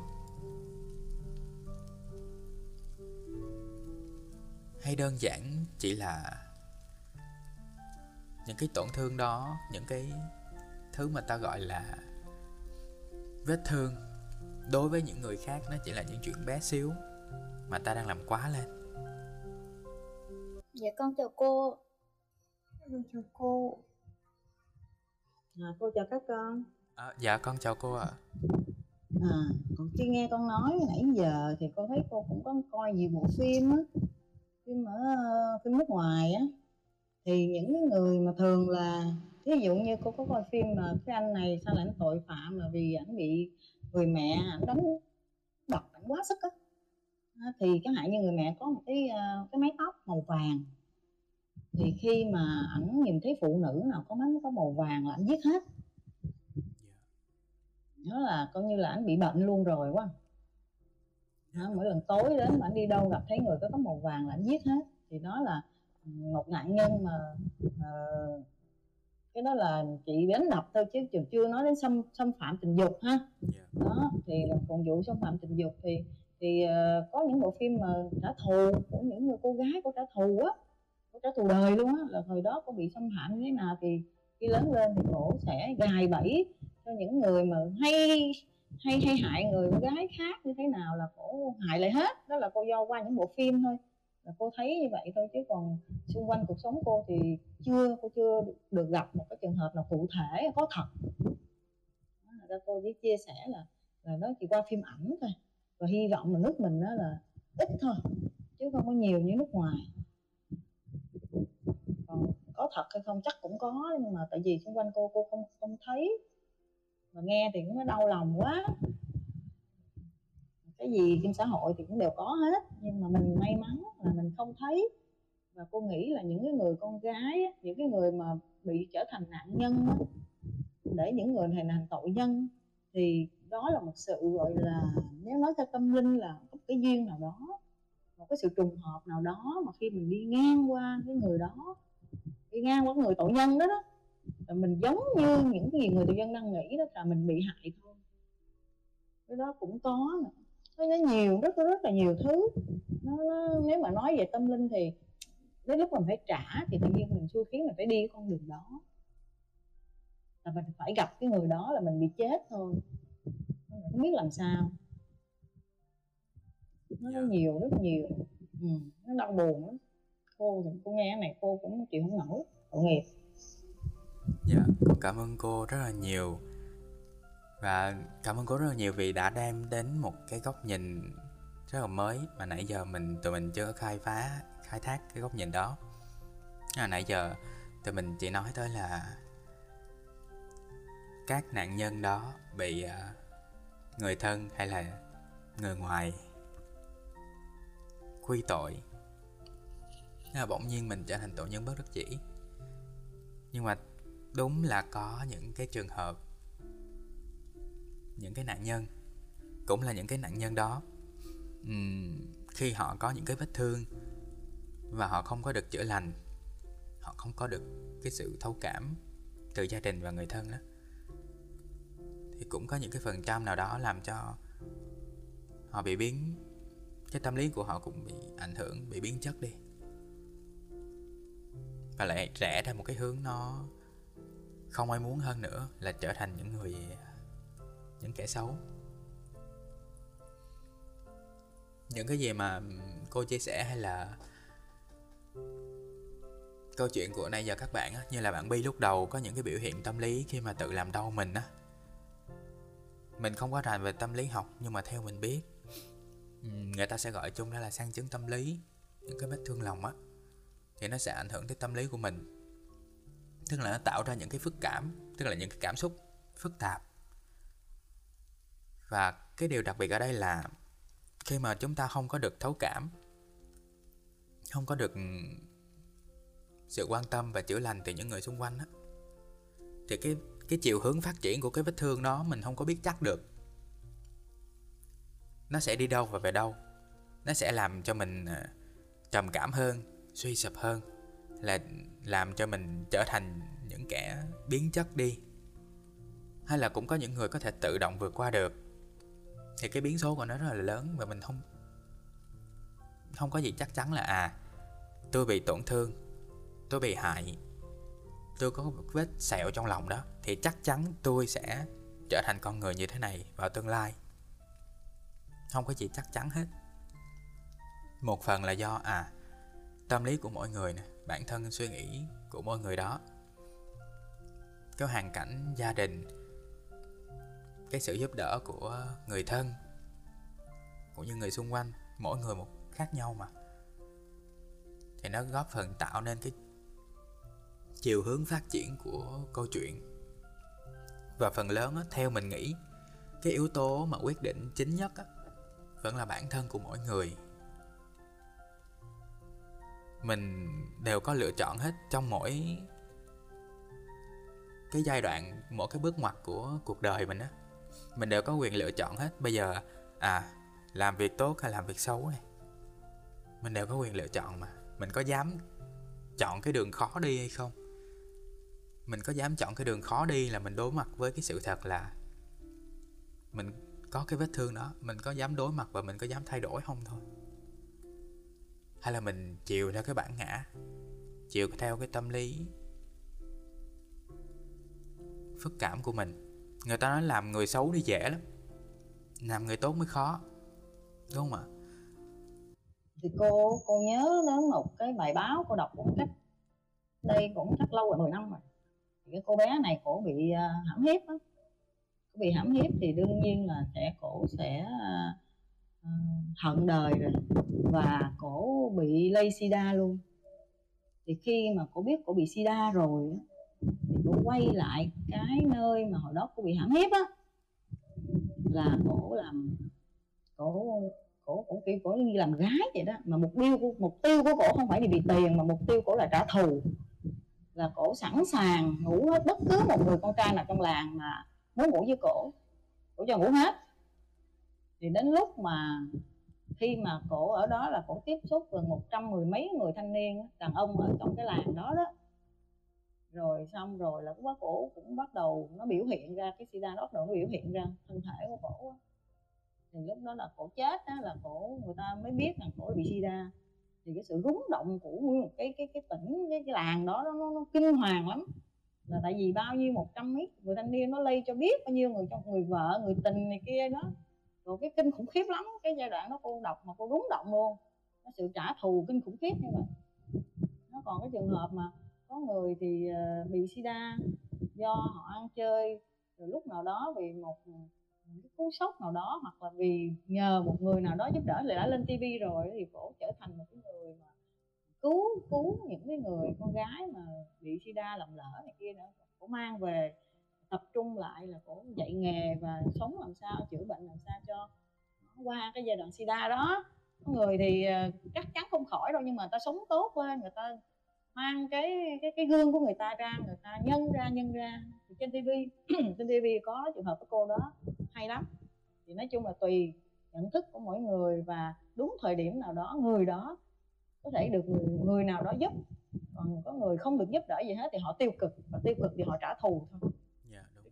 [SPEAKER 1] Hay đơn giản chỉ là những cái tổn thương đó những cái thứ mà ta gọi là vết thương đối với những người khác nó chỉ là những chuyện bé xíu mà ta đang làm quá lên.
[SPEAKER 4] Dạ con chào cô.
[SPEAKER 3] Chào cô
[SPEAKER 5] à, cô chào các con
[SPEAKER 1] à, dạ con chào cô ạ.
[SPEAKER 5] À, còn khi nghe con nói nãy giờ thì con thấy cô cũng có coi nhiều bộ phim á phim ở phim nước ngoài á. Thì những người mà thường là ví dụ như cô có coi phim mà cái anh này sao lại tội phạm là vì ảnh bị người mẹ ảnh đánh đập ảnh quá sức á. Thì cái hại như người mẹ có một cái ờ, cái mái tóc màu vàng. Thì khi mà ảnh nhìn thấy phụ nữ nào có mái có màu vàng là ảnh giết hết đó là coi như là ảnh bị bệnh luôn rồi quá. Đó, mỗi lần tối đến mà anh đi đâu gặp thấy người có tóc màu vàng là anh giết hết. Thì đó là một nạn nhân mà uh, cái đó là chị đánh đập thôi chứ chưa chưa nói đến xâm xâm phạm tình dục ha. Đó thì còn vụ xâm phạm tình dục thì thì uh, có những bộ phim mà trả thù của những người cô gái của trả thù á của trả thù đời luôn á là thời đó có bị xâm phạm như thế nào thì khi lớn lên thì cổ sẽ gài bẫy cho những người mà hay hay hay hại người con gái khác như thế nào là cổ hại lại hết. Đó là cô do qua những bộ phim thôi. Là cô thấy như vậy thôi, chứ còn xung quanh cuộc sống cô thì chưa, cô chưa được gặp một cái trường hợp nào cụ thể, có thật. Đó là cô chỉ chia sẻ là là nó chỉ qua phim ảnh thôi. Và hy vọng là nước mình đó là ít thôi, chứ không có nhiều như nước ngoài. Còn có thật hay không chắc cũng có, nhưng mà tại vì xung quanh cô cô không không thấy mà nghe thì cũng đau lòng quá. Cái gì trên xã hội thì cũng đều có hết, nhưng mà mình may mắn là mình không thấy. Và cô nghĩ là những cái người con gái những cái người mà bị trở thành nạn nhân để những người này làm tội nhân, thì đó là một sự gọi là, nếu nói theo tâm linh là một cái duyên nào đó, một cái sự trùng hợp nào đó mà khi mình đi ngang qua cái người đó, đi ngang qua người tội nhân đó đó mình giống như những gì người tội nhân đang nghĩ đó là mình bị hại thôi. Cái đó cũng có nữa nó nhiều rất rất là nhiều thứ. Nó, nó nếu mà nói về tâm linh thì đến lúc mình phải trả thì tự nhiên mình xui khiến mình phải đi con đường đó. Là mình phải gặp cái người đó là mình bị chết thôi. Mình không biết làm sao. Nó yeah. nhiều rất nhiều. Ừ, nó đau buồn lắm. Cô thì cô nghe cái này cô cũng chịu không nổi tội nghiệp
[SPEAKER 1] dạ cảm ơn cô rất là nhiều. Và cảm ơn cô rất là nhiều vì đã đem đến một cái góc nhìn rất là mới mà nãy giờ mình tụi mình chưa khai phá khai thác cái góc nhìn đó. À, nãy giờ tụi mình chỉ nói tới là các nạn nhân đó bị uh, người thân hay là người ngoài quy tội. À, bỗng nhiên mình trở thành tội nhân bất đắc dĩ. Nhưng mà đúng là có những cái trường hợp những cái nạn nhân cũng là những cái nạn nhân đó. Uhm, khi họ có những cái vết thương và họ không có được chữa lành họ không có được cái sự thấu cảm từ gia đình và người thân đó thì cũng có những cái phần trăm nào đó làm cho họ bị biến cái tâm lý của họ cũng bị ảnh hưởng bị biến chất đi. Và lại rẽ ra một cái hướng nó không ai muốn hơn nữa là trở thành những người những kẻ xấu. Những cái gì mà cô chia sẻ hay là câu chuyện của nay giờ các bạn á, như là bạn Bi lúc đầu có những cái biểu hiện tâm lý khi mà tự làm đau mình á. Mình không có rành về tâm lý học nhưng mà theo mình biết người ta sẽ gọi chung đó là sang chứng tâm lý những cái vết thương lòng á. Thì nó sẽ ảnh hưởng tới tâm lý của mình tức là nó tạo ra những cái phức cảm, tức là những cái cảm xúc phức tạp. Và cái điều đặc biệt ở đây là khi mà chúng ta không có được thấu cảm, không có được ừ, sự quan tâm và chữa lành từ những người xung quanh á, thì cái cái chiều hướng phát triển của cái vết thương đó mình không có biết chắc được. Nó sẽ đi đâu và về đâu. Nó sẽ làm cho mình ờ, trầm cảm hơn, suy sụp hơn là làm cho mình trở thành những kẻ biến chất đi. Hay là cũng có những người có thể tự động vượt qua được. Thì cái biến số của nó rất là lớn và mình không không có gì chắc chắn là à tôi bị tổn thương, tôi bị hại, tôi có một vết sẹo trong lòng đó, thì chắc chắn tôi sẽ trở thành con người như thế này vào tương lai. Không có gì chắc chắn hết. Một phần là do à tâm lý của mỗi người nè bản thân suy nghĩ của mỗi người đó. Cái hoàn cảnh gia đình cái sự giúp đỡ của người thân cũng như người xung quanh mỗi người một khác nhau mà. Thì nó góp phần tạo nên cái chiều hướng phát triển của câu chuyện. Và phần lớn á, theo mình nghĩ cái yếu tố mà quyết định chính nhất á, vẫn là bản thân của mỗi người mình đều có lựa chọn hết trong mỗi cái giai đoạn, mỗi cái bước ngoặt của cuộc đời mình á. Mình đều có quyền lựa chọn hết. Bây giờ à làm việc tốt hay làm việc xấu này mình đều có quyền lựa chọn mà. Mình có dám chọn cái đường khó đi hay không? Mình có dám chọn cái đường khó đi là mình đối mặt với cái sự thật là mình có cái vết thương đó, mình có dám đối mặt và mình có dám thay đổi không thôi hay là mình chiều theo cái bản ngã? Chiều theo cái tâm lý phức cảm của mình. Người ta nói làm người xấu đi dễ lắm. Làm người tốt mới khó. Đúng không ạ?
[SPEAKER 5] Thì cô cô nhớ đến một cái bài báo cô đọc cũng cách đây cũng chắc lâu rồi 10 năm rồi. Thì cái cô bé này cổ bị à, hãm hiếp đó. bị hãm hiếp thì đương nhiên là sẽ cổ sẽ uh, hận đời rồi và cổ bị lây sida luôn. Thì khi mà cổ biết cổ bị sida rồi thì cổ quay lại cái nơi mà hồi đó cô bị hãm hiếp á, là cổ làm, cổ cổ cổ kiểu cổ như làm gái vậy đó, mà mục tiêu của, mục tiêu của cổ không phải đi vì tiền, mà mục tiêu cổ là trả thù. Là cổ sẵn sàng ngủ hết bất cứ một người con trai nào trong làng mà muốn ngủ với cổ cổ cho ngủ hết thì đến lúc mà khi mà cổ ở đó là cổ tiếp xúc gần một trăm mười mấy người thanh niên đàn ông ở trong cái làng đó đó. Rồi xong rồi là quá cổ cũng bắt đầu nó biểu hiện ra cái sida nó bắt đầu nó biểu hiện ra thân thể của cổ thì lúc đó là cổ chết đó là cổ người ta mới biết rằng cổ bị sida. Thì cái sự rúng động của nguyên cái cái cái tỉnh cái, cái làng đó nó, nó, nó kinh hoàng lắm. Là tại vì bao nhiêu một trăm mấy người thanh niên nó lây cho biết bao nhiêu người trong người vợ người tình này kia đó rồi cái kinh khủng khiếp lắm, cái giai đoạn đó cô đọc mà cô rúng động luôn. Nó sự trả thù kinh khủng khiếp nhưng mà nó còn cái trường hợp mà có người thì ờ, bị sida do họ ăn chơi, rồi lúc nào đó vì ừ, một cái cú sốc nào đó, hoặc là vì nhờ một người nào đó giúp đỡ lại đã lên tivi rồi thì cổ trở thành một cái người mà cứu cứu những cái người, con gái mà bị sida lầm lỡ này kia nữa. Cổ mang về tập trung lại là cổ dạy nghề và sống làm sao chữa bệnh làm sao cho qua cái giai đoạn sida đó. Có người thì ờ, chắc chắn không khỏi đâu nhưng mà ta sống tốt lên người ta mang cái cái cái gương của người ta ra người ta nhân ra nhân ra. Thì trên tivi trên tivi có trường hợp của cô đó hay lắm. Thì nói chung là tùy nhận thức của mỗi người và đúng thời điểm nào đó người đó có thể được người, người nào đó giúp. Còn có người không được giúp đỡ gì hết thì họ tiêu cực và tiêu cực thì họ trả thù thôi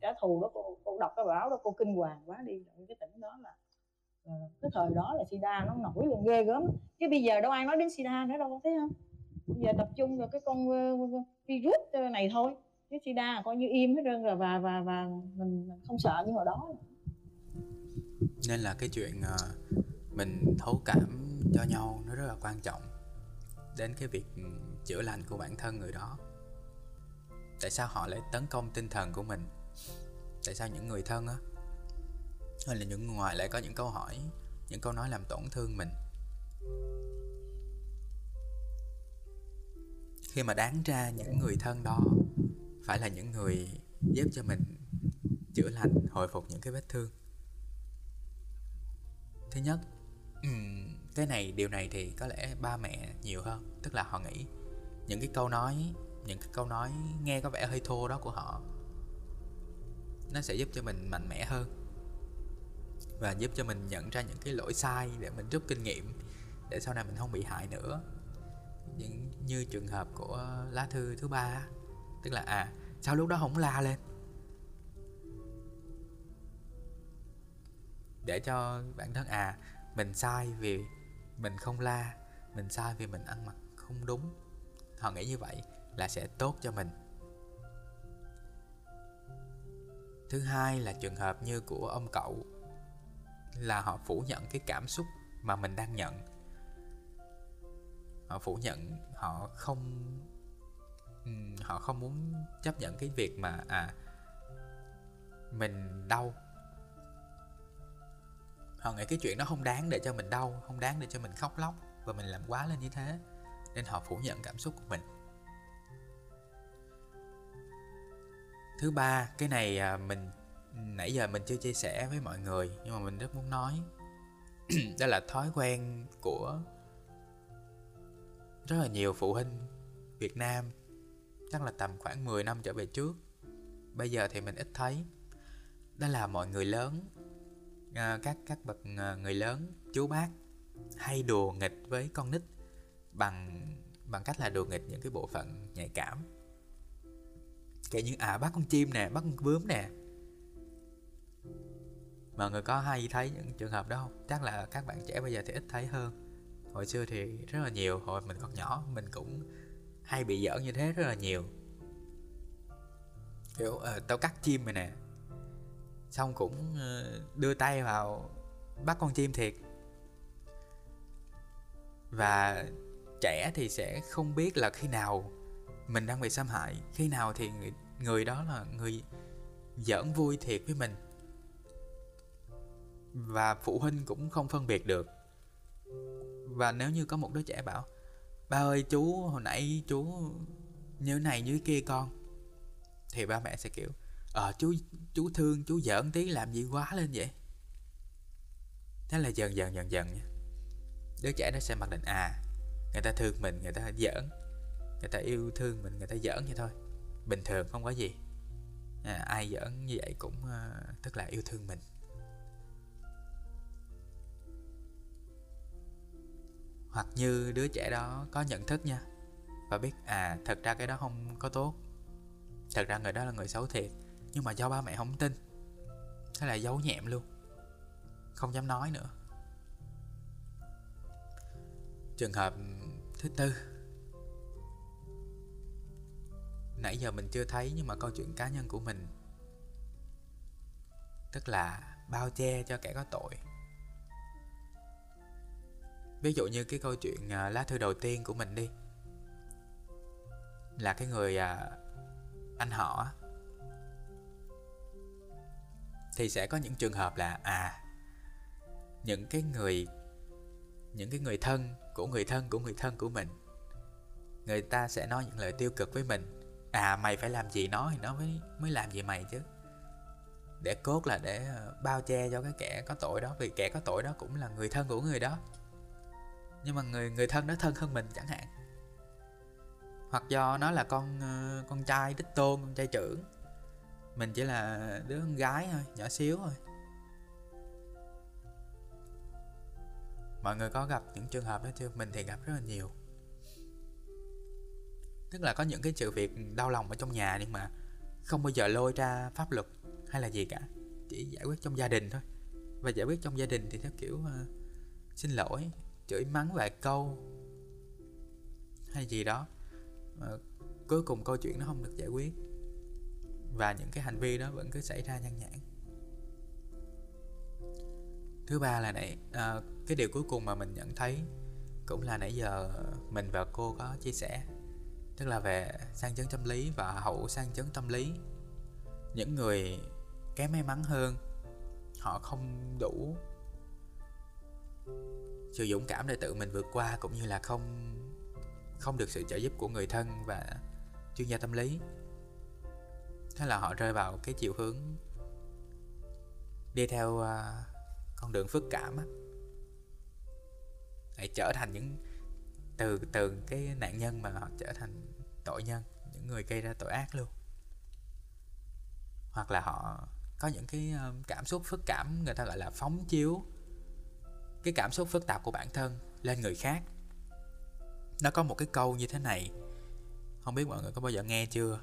[SPEAKER 5] trả thù đó cô cô đọc cái báo đó cô kinh hoàng quá đi. Cái tỉnh đó là ờ, cái thời đó là sida nó nổi lên ghê gớm. Chứ bây giờ đâu ai nói đến sida nữa đâu thấy không? Bây giờ tập trung vào cái con uh, virus này thôi. Cái sida coi như im hết trơn rồi và và và mình, mình không sợ như hồi đó.
[SPEAKER 1] Nên là cái chuyện uh, mình thấu cảm cho nhau nó rất là quan trọng đến cái việc ừ, chữa lành của bản thân người đó. Tại sao họ lại tấn công tinh thần của mình? Tại sao những người thân á, hay là những người ngoài lại có những câu hỏi, những câu nói làm tổn thương mình? Khi mà đáng ra những người thân đó phải là những người giúp cho mình chữa lành, hồi phục những cái vết thương. Thứ nhất cái này, điều này thì có lẽ ba mẹ nhiều hơn. Tức là họ nghĩ những cái câu nói, những cái câu nói nghe có vẻ hơi thô đó của họ nó sẽ giúp cho mình mạnh mẽ hơn. Và giúp cho mình nhận ra những cái lỗi sai để mình rút kinh nghiệm, để sau này mình không bị hại nữa. Những như trường hợp của lá thư thứ ba, tức là à sao lúc đó không la lên? Để cho bản thân à mình sai vì mình không la, mình sai vì mình ăn mặc không đúng. Họ nghĩ như vậy là sẽ tốt cho mình. Thứ hai là trường hợp như của ông cậu, là họ phủ nhận cái cảm xúc mà mình đang nhận. Họ phủ nhận họ không họ không muốn chấp nhận cái việc mà à mình đau. Họ nghĩ cái chuyện đó không đáng để cho mình đau, không đáng để cho mình khóc lóc và mình làm quá lên như thế. Nên họ phủ nhận cảm xúc của mình. Thứ ba, cái này à, mình, nãy giờ mình chưa chia sẻ với mọi người, nhưng mà mình rất muốn nói. Đó là thói quen của rất là nhiều phụ huynh Việt Nam, chắc là tầm khoảng 10 năm trở về trước. Bây giờ thì mình ít thấy. Đó là mọi người lớn à, các các bậc à, người lớn, chú bác hay đùa nghịch với con nít bằng bằng cách là đùa nghịch những cái bộ phận nhạy cảm kể như à bắt con chim nè bắt con bướm nè. Mọi người có hay thấy những trường hợp đó không? Chắc là các bạn trẻ bây giờ thì ít thấy hơn. Hồi xưa thì rất là nhiều hồi mình còn nhỏ mình cũng hay bị giỡn như thế rất là nhiều. Kiểu à, tao cắt chim mày nè. Xong cũng ờ, đưa tay vào bắt con chim thiệt. Và trẻ thì sẽ không biết là khi nào mình đang bị xâm hại khi nào thì người, người đó là người giỡn vui thiệt với mình. Và phụ huynh cũng không phân biệt được. Và nếu như có một đứa trẻ bảo ba ơi chú hồi nãy chú như này như kia con thì ba mẹ sẽ kiểu ờ chú chú thương chú giỡn tí làm gì quá lên vậy? Thế là dần dần dần dần nha. Đứa trẻ nó sẽ mặc định à người ta thương mình người ta giỡn người ta yêu thương mình người ta giỡn vậy thôi. Bình thường không có gì. À, ai giỡn như vậy cũng uh, tức là yêu thương mình. Hoặc như đứa trẻ đó có nhận thức nha và biết à thật ra cái đó không có tốt. Thật ra người đó là người xấu thiệt nhưng mà do ba mẹ không tin. Thế là giấu nhẹm luôn. Không dám nói nữa. Trường hợp thứ tư nãy giờ mình chưa thấy nhưng mà câu chuyện cá nhân của mình tức là bao che cho kẻ có tội. Ví dụ như cái câu chuyện à, lá thư đầu tiên của mình đi. Là cái người à, anh họ thì sẽ có những trường hợp là à những cái người, những cái người thân của người thân của người thân của mình, người ta sẽ nói những lời tiêu cực với mình à mày phải làm gì nó thì nó mới mới làm gì mày chứ. Để cốt là để ờ, bao che cho cái kẻ có tội đó, vì kẻ có tội đó cũng là người thân của người đó. Nhưng mà người người thân đó thân hơn mình chẳng hạn. Hoặc do nó là con ờ, con trai đích tôn, con trai trưởng. Mình chỉ là đứa con gái thôi, nhỏ xíu thôi. Mọi người có gặp những trường hợp đó chưa? Mình thì gặp rất là nhiều tức là có những cái sự việc đau lòng ở trong nhà nhưng mà không bao giờ lôi ra pháp luật hay là gì cả. Chỉ giải quyết trong gia đình thôi. Và giải quyết trong gia đình thì theo kiểu uh, xin lỗi chửi mắng vài câu hay gì đó. Mà cuối cùng câu chuyện nó không được giải quyết. Và những cái hành vi đó vẫn cứ xảy ra nhan nhản. Thứ ba là nãy à, cái điều cuối cùng mà mình nhận thấy cũng là nãy giờ mình và cô có chia sẻ tức là về sang chấn tâm lý và hậu sang chấn tâm lý. Những người kém may mắn hơn, họ không đủ sự dũng cảm để tự mình vượt qua, cũng như là không không được sự trợ giúp của người thân và chuyên gia tâm lý. Thế là họ rơi vào cái chiều hướng đi theo à, con đường phức cảm á. Để trở thành những từ từ cái nạn nhân mà họ trở thành tội nhân, những người gây ra tội ác luôn. Hoặc là họ có những cái ờ, cảm xúc phức cảm, người ta gọi là phóng chiếu cái cảm xúc phức tạp của bản thân lên người khác. Nó có một cái câu như thế này, không biết mọi người có bao giờ nghe chưa?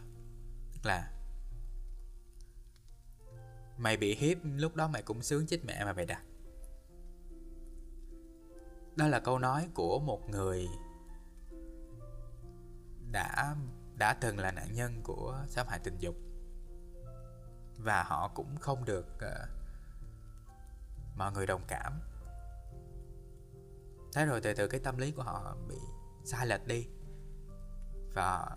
[SPEAKER 1] Tức là, mày bị hiếp, lúc đó mày cũng sướng chết mẹ mà mày đặt đó là câu nói của một người đã đã từng là nạn nhân của xâm hại tình dục. Và họ cũng không được uh, mọi người đồng cảm. Thế rồi từ từ cái tâm lý của họ bị sai lệch đi. Và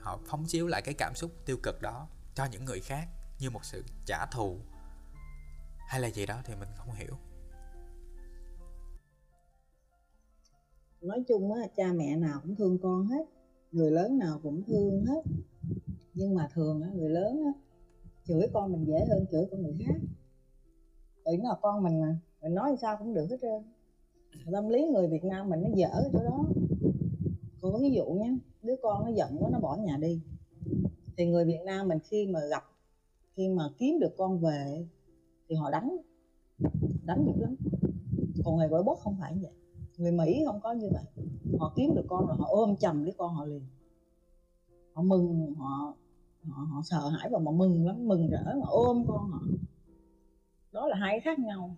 [SPEAKER 1] họ phóng chiếu lại cái cảm xúc tiêu cực đó cho những người khác như một sự trả thù hay là gì đó thì mình không hiểu.
[SPEAKER 5] Nói chung á, cha mẹ nào cũng thương con hết, người lớn nào cũng thương hết. Nhưng mà thường á, người lớn á, chửi con mình dễ hơn chửi con người khác. Tại nó là con mình mà, mình nói sao cũng được hết trơn. Tâm lý người Việt Nam mình nó dở ở chỗ đó. Còn ví dụ nhé đứa con nó giận quá, nó bỏ nhà đi. Thì người Việt Nam mình khi mà gặp, khi mà kiếm được con về thì họ đánh đánh dữ lắm. Còn người gọi bốt không phải như vậy người Mỹ không có như vậy. Họ kiếm được con rồi họ ôm chầm lấy con họ liền. Họ mừng họ họ, họ sợ hãi và họ mừng lắm mừng rỡ mà ôm con họ. Đó là hai khác nhau.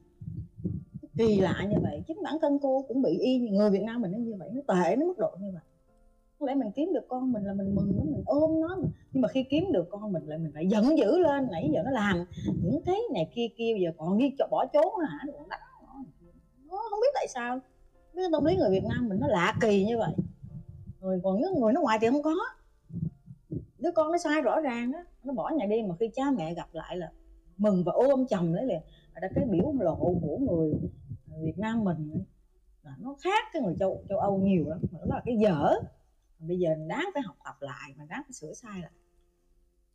[SPEAKER 5] Kỳ lạ như vậy chính bản thân cô cũng bị y người Việt Nam mình nó như vậy nó tệ nó mức độ như vậy. Có lẽ mình kiếm được con mình là mình mừng nó mình ôm nó. Nhưng mà khi kiếm được con mình lại mình lại giận dữ lên nãy giờ nó làm những cái này kia kia giờ còn đi cho bỏ trốn hả? Còn đánh nó không biết tại sao cái tâm lý người Việt Nam mình nó lạ kỳ như vậy. Rồi còn những người nước ngoài thì không có. Đứa con nó sai rõ ràng đó nó bỏ nhà đi mà khi cha mẹ gặp lại là mừng và ôm chồng đấy liền. Là cái biểu lộ của người Việt Nam mình là nó khác cái người châu châu Âu nhiều lắm nó là cái dở. Bây giờ đáng phải học tập lại mà đáng phải sửa sai lại.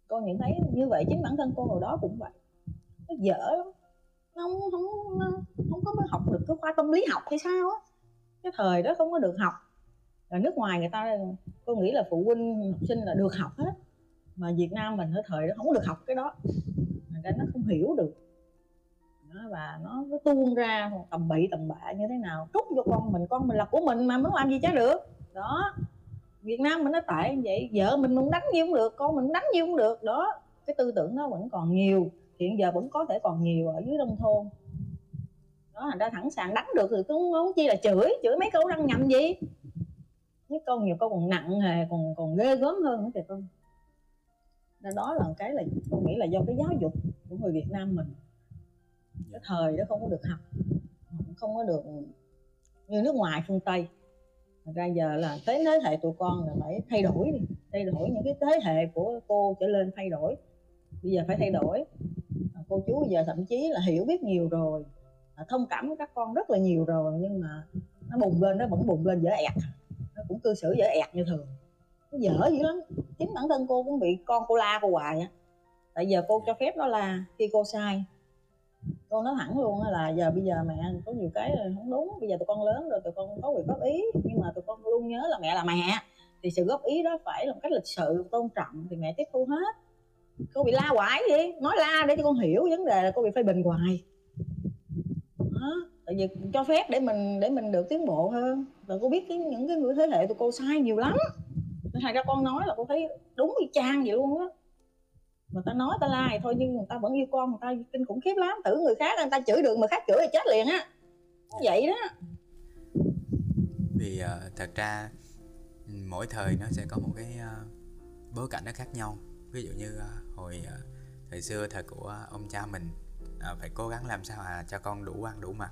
[SPEAKER 5] Con nhận thấy như vậy chính bản thân con hồi đó cũng vậy. Nó dở lắm. Nó không không không có học được cái khoa tâm lý học hay sao á cái thời đó không có được học. Là nước ngoài người ta tôi nghĩ là phụ huynh học sinh là được học hết. Mà Việt Nam mình ở thời đó không có được học cái đó. Người ta nó không hiểu được. Đó, và nó cứ tuôn ra tầm bậy tầm bạ như thế nào. Trút cho con mình con mình là của mình mà muốn làm gì chả được. Đó. Việt Nam mình nó tệ như vậy vợ mình muốn đánh gì cũng được con mình đánh gì cũng được. Đó. Cái tư tưởng nó vẫn còn nhiều hiện giờ vẫn có thể còn nhiều ở dưới nông thôn đó thành ra thẳng sàng đánh được thì cũng không chi là chửi chửi mấy câu răng nhầm gì. Những câu nhiều câu còn nặng hề còn còn ghê gớm hơn nữa kìa con. Đó, đó là cái là tôi nghĩ là do cái giáo dục của người Việt Nam mình. Cái thời đó không có được học không có được như nước ngoài phương Tây. Thật ra giờ là thế thế hệ tụi con là phải thay đổi đi thay đổi những cái thế hệ của cô trở lên thay đổi. Bây giờ phải thay đổi. Cô chú bây giờ thậm chí là hiểu biết nhiều rồi thông cảm với các con rất là nhiều rồi, nhưng mà nó bùng lên, nó vẫn bùng lên dở ẹt. Nó cũng cư xử dở ẹt như thường. Nó dở dữ lắm. Chính bản thân cô cũng bị con cô la cô hoài á. Tại giờ cô cho phép nó la khi cô sai. Cô nói thẳng luôn là giờ bây giờ mẹ có nhiều cái không đúng. Bây giờ tụi con lớn rồi, tụi con có quyền góp ý. Nhưng mà tụi con luôn nhớ là mẹ là mẹ. Thì sự góp ý đó phải là một cách lịch sự, tôn trọng thì mẹ tiếp thu hết. Cô bị la hoài gì? Nói la để cho con hiểu vấn đề là cô bị phê bình hoài đó tại vì cho phép để mình để mình được tiến bộ hơn. Và cô biết cái những cái người thế hệ tụi cô sai nhiều lắm. Thành ra con nói là cô thấy đúng y chang vậy luôn á. Mà ta nói ta la thì thôi nhưng người ta vẫn yêu con người ta kinh khủng khiếp lắm. Tử người khác người ta chửi được mà khác chửi thì chết liền á. Vậy đó.
[SPEAKER 1] Vì uh, thật ra mỗi thời nó sẽ có một cái uh, bối cảnh nó khác nhau. Ví dụ như uh, hồi uh, thời xưa thời của ông cha mình À, phải cố gắng làm sao à cho con đủ ăn, đủ mặc.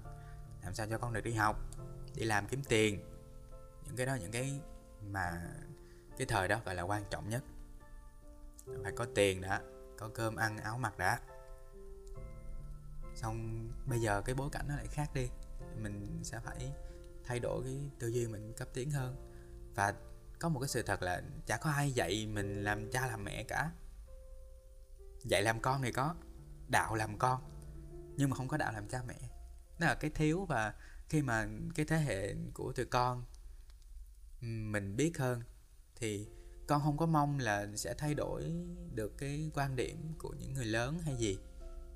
[SPEAKER 1] Làm sao cho con được đi học, đi làm kiếm tiền. Những cái đó, những cái mà, cái thời đó gọi là quan trọng nhất. Phải có tiền đã, có cơm ăn, áo mặc đã. Xong bây giờ cái bối cảnh nó lại khác đi. Mình sẽ phải thay đổi cái tư duy mình cấp tiến hơn. Và có một cái sự thật là chả có ai dạy mình làm cha làm mẹ cả. Dạy làm con thì có, đạo làm con nhưng mà không có đạo làm cha mẹ. Đó là cái thiếu và khi mà cái thế hệ của tụi con mình biết hơn thì con không có mong là sẽ thay đổi được cái quan điểm của những người lớn hay gì.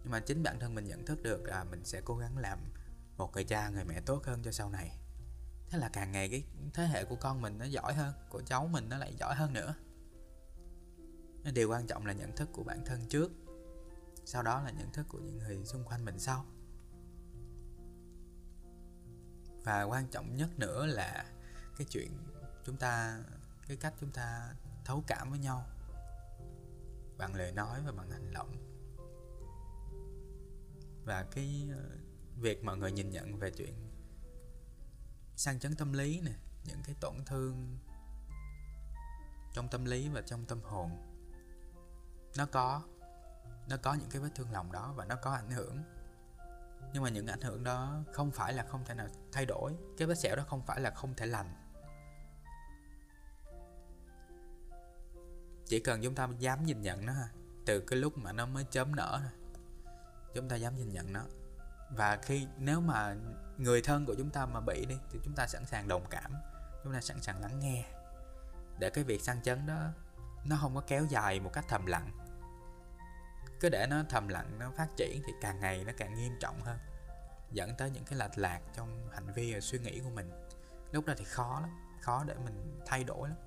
[SPEAKER 1] Nhưng mà chính bản thân mình nhận thức được là mình sẽ cố gắng làm một người cha, người mẹ tốt hơn cho sau này. Thế là càng ngày cái thế hệ của con mình nó giỏi hơn, của cháu mình nó lại giỏi hơn nữa. Điều quan trọng là nhận thức của bản thân trước sau đó là nhận thức của những người xung quanh mình sau. Và quan trọng nhất nữa là cái chuyện chúng ta, cái cách chúng ta thấu cảm với nhau bằng lời nói và bằng hành động. Và cái ờ, việc mọi người nhìn nhận về chuyện sang chấn tâm lý nè, những cái tổn thương trong tâm lý và trong tâm hồn, nó có nó có những cái vết thương lòng đó và nó có ảnh hưởng. Nhưng mà những ảnh hưởng đó không phải là không thể nào thay đổi. Cái vết sẹo đó không phải là không thể lành. Chỉ cần chúng ta dám nhìn nhận nó từ cái lúc mà nó mới chớm nở chúng ta dám nhìn nhận nó. Và khi nếu mà người thân của chúng ta mà bị đi, thì chúng ta sẵn sàng đồng cảm. Chúng ta sẵn sàng lắng nghe. Để cái việc sang chấn đó, nó không có kéo dài một cách thầm lặng cứ để nó thầm lặng, nó phát triển thì càng ngày nó càng nghiêm trọng hơn. Dẫn tới những cái lệch lạc trong hành vi và suy nghĩ của mình. Lúc đó thì khó lắm, khó để mình thay đổi lắm.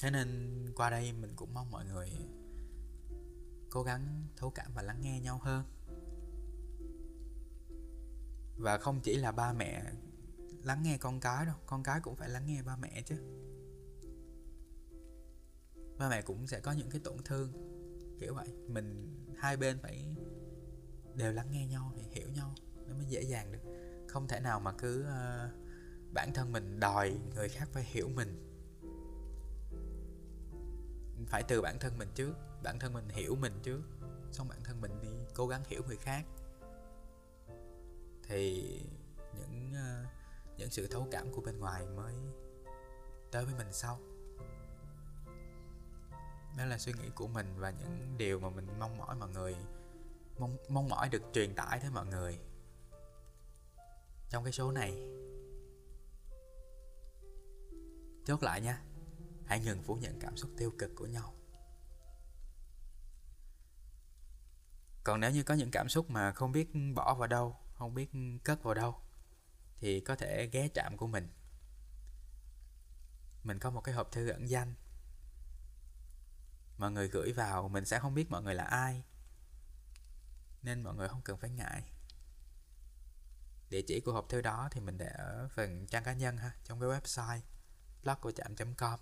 [SPEAKER 1] Thế nên qua đây mình cũng mong mọi người cố gắng thấu cảm và lắng nghe nhau hơn. Và không chỉ là ba mẹ lắng nghe con cái đâu, con cái cũng phải lắng nghe ba mẹ chứ ba mẹ cũng sẽ có những cái tổn thương kiểu vậy. Mình hai bên phải đều lắng nghe nhau thì hiểu nhau nó mới dễ dàng được. Không thể nào mà cứ uh, bản thân mình đòi người khác phải hiểu mình. Phải từ bản thân mình trước bản thân mình hiểu mình trước xong bản thân mình đi cố gắng hiểu người khác. Thì những uh, những sự thấu cảm của bên ngoài mới tới với mình sau đó là suy nghĩ của mình và những điều mà mình mong mỏi mọi người. Mong mong mỏi được truyền tải tới mọi người. Trong cái số này, chốt lại nha hãy ngừng phủ nhận cảm xúc tiêu cực của nhau. Còn nếu như có những cảm xúc mà không biết bỏ vào đâu, không biết cất vào đâu, thì có thể ghé trạm của mình. Mình có một cái hộp thư ẩn danh mọi người gửi vào, mình sẽ không biết mọi người là ai. Nên mọi người không cần phải ngại. Địa chỉ của hộp thư đó thì mình để ở phần trang cá nhân ha, trong cái website blog của chạm.com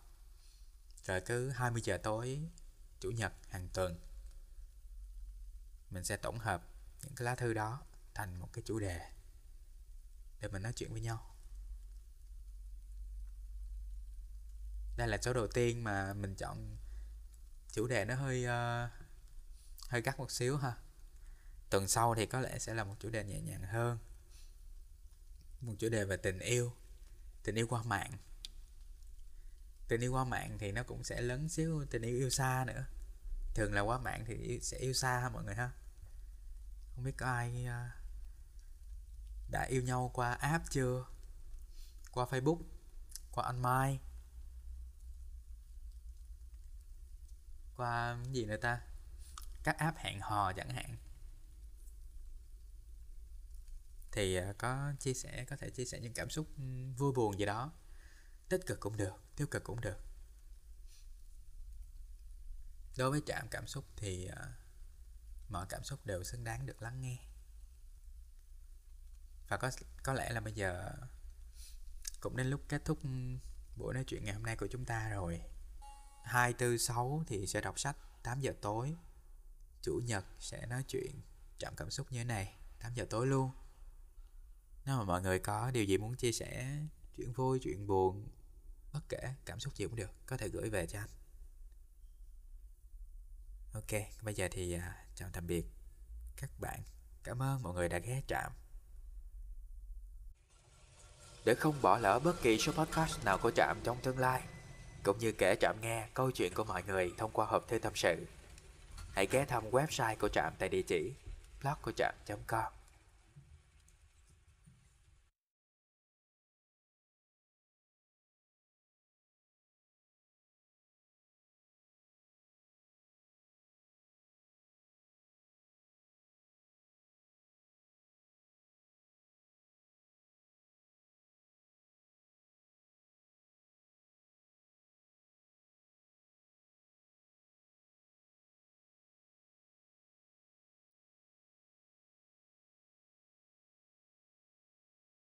[SPEAKER 1] rồi cứ 20 giờ tối, chủ nhật, hàng tuần, mình sẽ tổng hợp những cái lá thư đó thành một cái chủ đề để mình nói chuyện với nhau. Đây là số đầu tiên mà mình chọn chủ đề nó hơi uh, hơi gắt một xíu ha. Tuần sau thì có lẽ sẽ là một chủ đề nhẹ nhàng hơn. Một chủ đề về tình yêu tình yêu qua mạng. Tình yêu qua mạng thì nó cũng sẽ lớn xíu tình yêu yêu xa nữa. Thường là qua mạng thì sẽ yêu xa ha mọi người ha. Không biết có ai ờ, đã yêu nhau qua app chưa? Qua facebook? Qua online? Qua gì nữa ta? Các app hẹn hò chẳng hạn. Thì à, có chia sẻ, có thể chia sẻ những cảm xúc ừ, vui buồn gì đó. Tích cực cũng được, tiêu cực cũng được. Đối với trạm cảm xúc thì à, mọi cảm xúc đều xứng đáng được lắng nghe. Và có có lẽ là bây giờ cũng đến lúc kết thúc ừ, buổi nói chuyện ngày hôm nay của chúng ta rồi. 246 thì sẽ đọc sách 8 giờ tối. Chủ nhật sẽ nói chuyện Trạm cảm xúc như thế này 8 giờ tối luôn. Nếu mà mọi người có điều gì muốn chia sẻ Chuyện vui, chuyện buồn Bất kể cảm xúc gì cũng được Có thể gửi về cho anh. Ok, bây giờ thì uh, chào tạm biệt các bạn. Cảm ơn mọi người đã ghé trạm. Để không bỏ lỡ bất kỳ số podcast nào của trạm trong tương lai cũng như kể Trạm nghe câu chuyện của mọi người thông qua hộp thư tâm sự. Hãy ghé thăm website của Trạm tại địa chỉ blog của trạm.com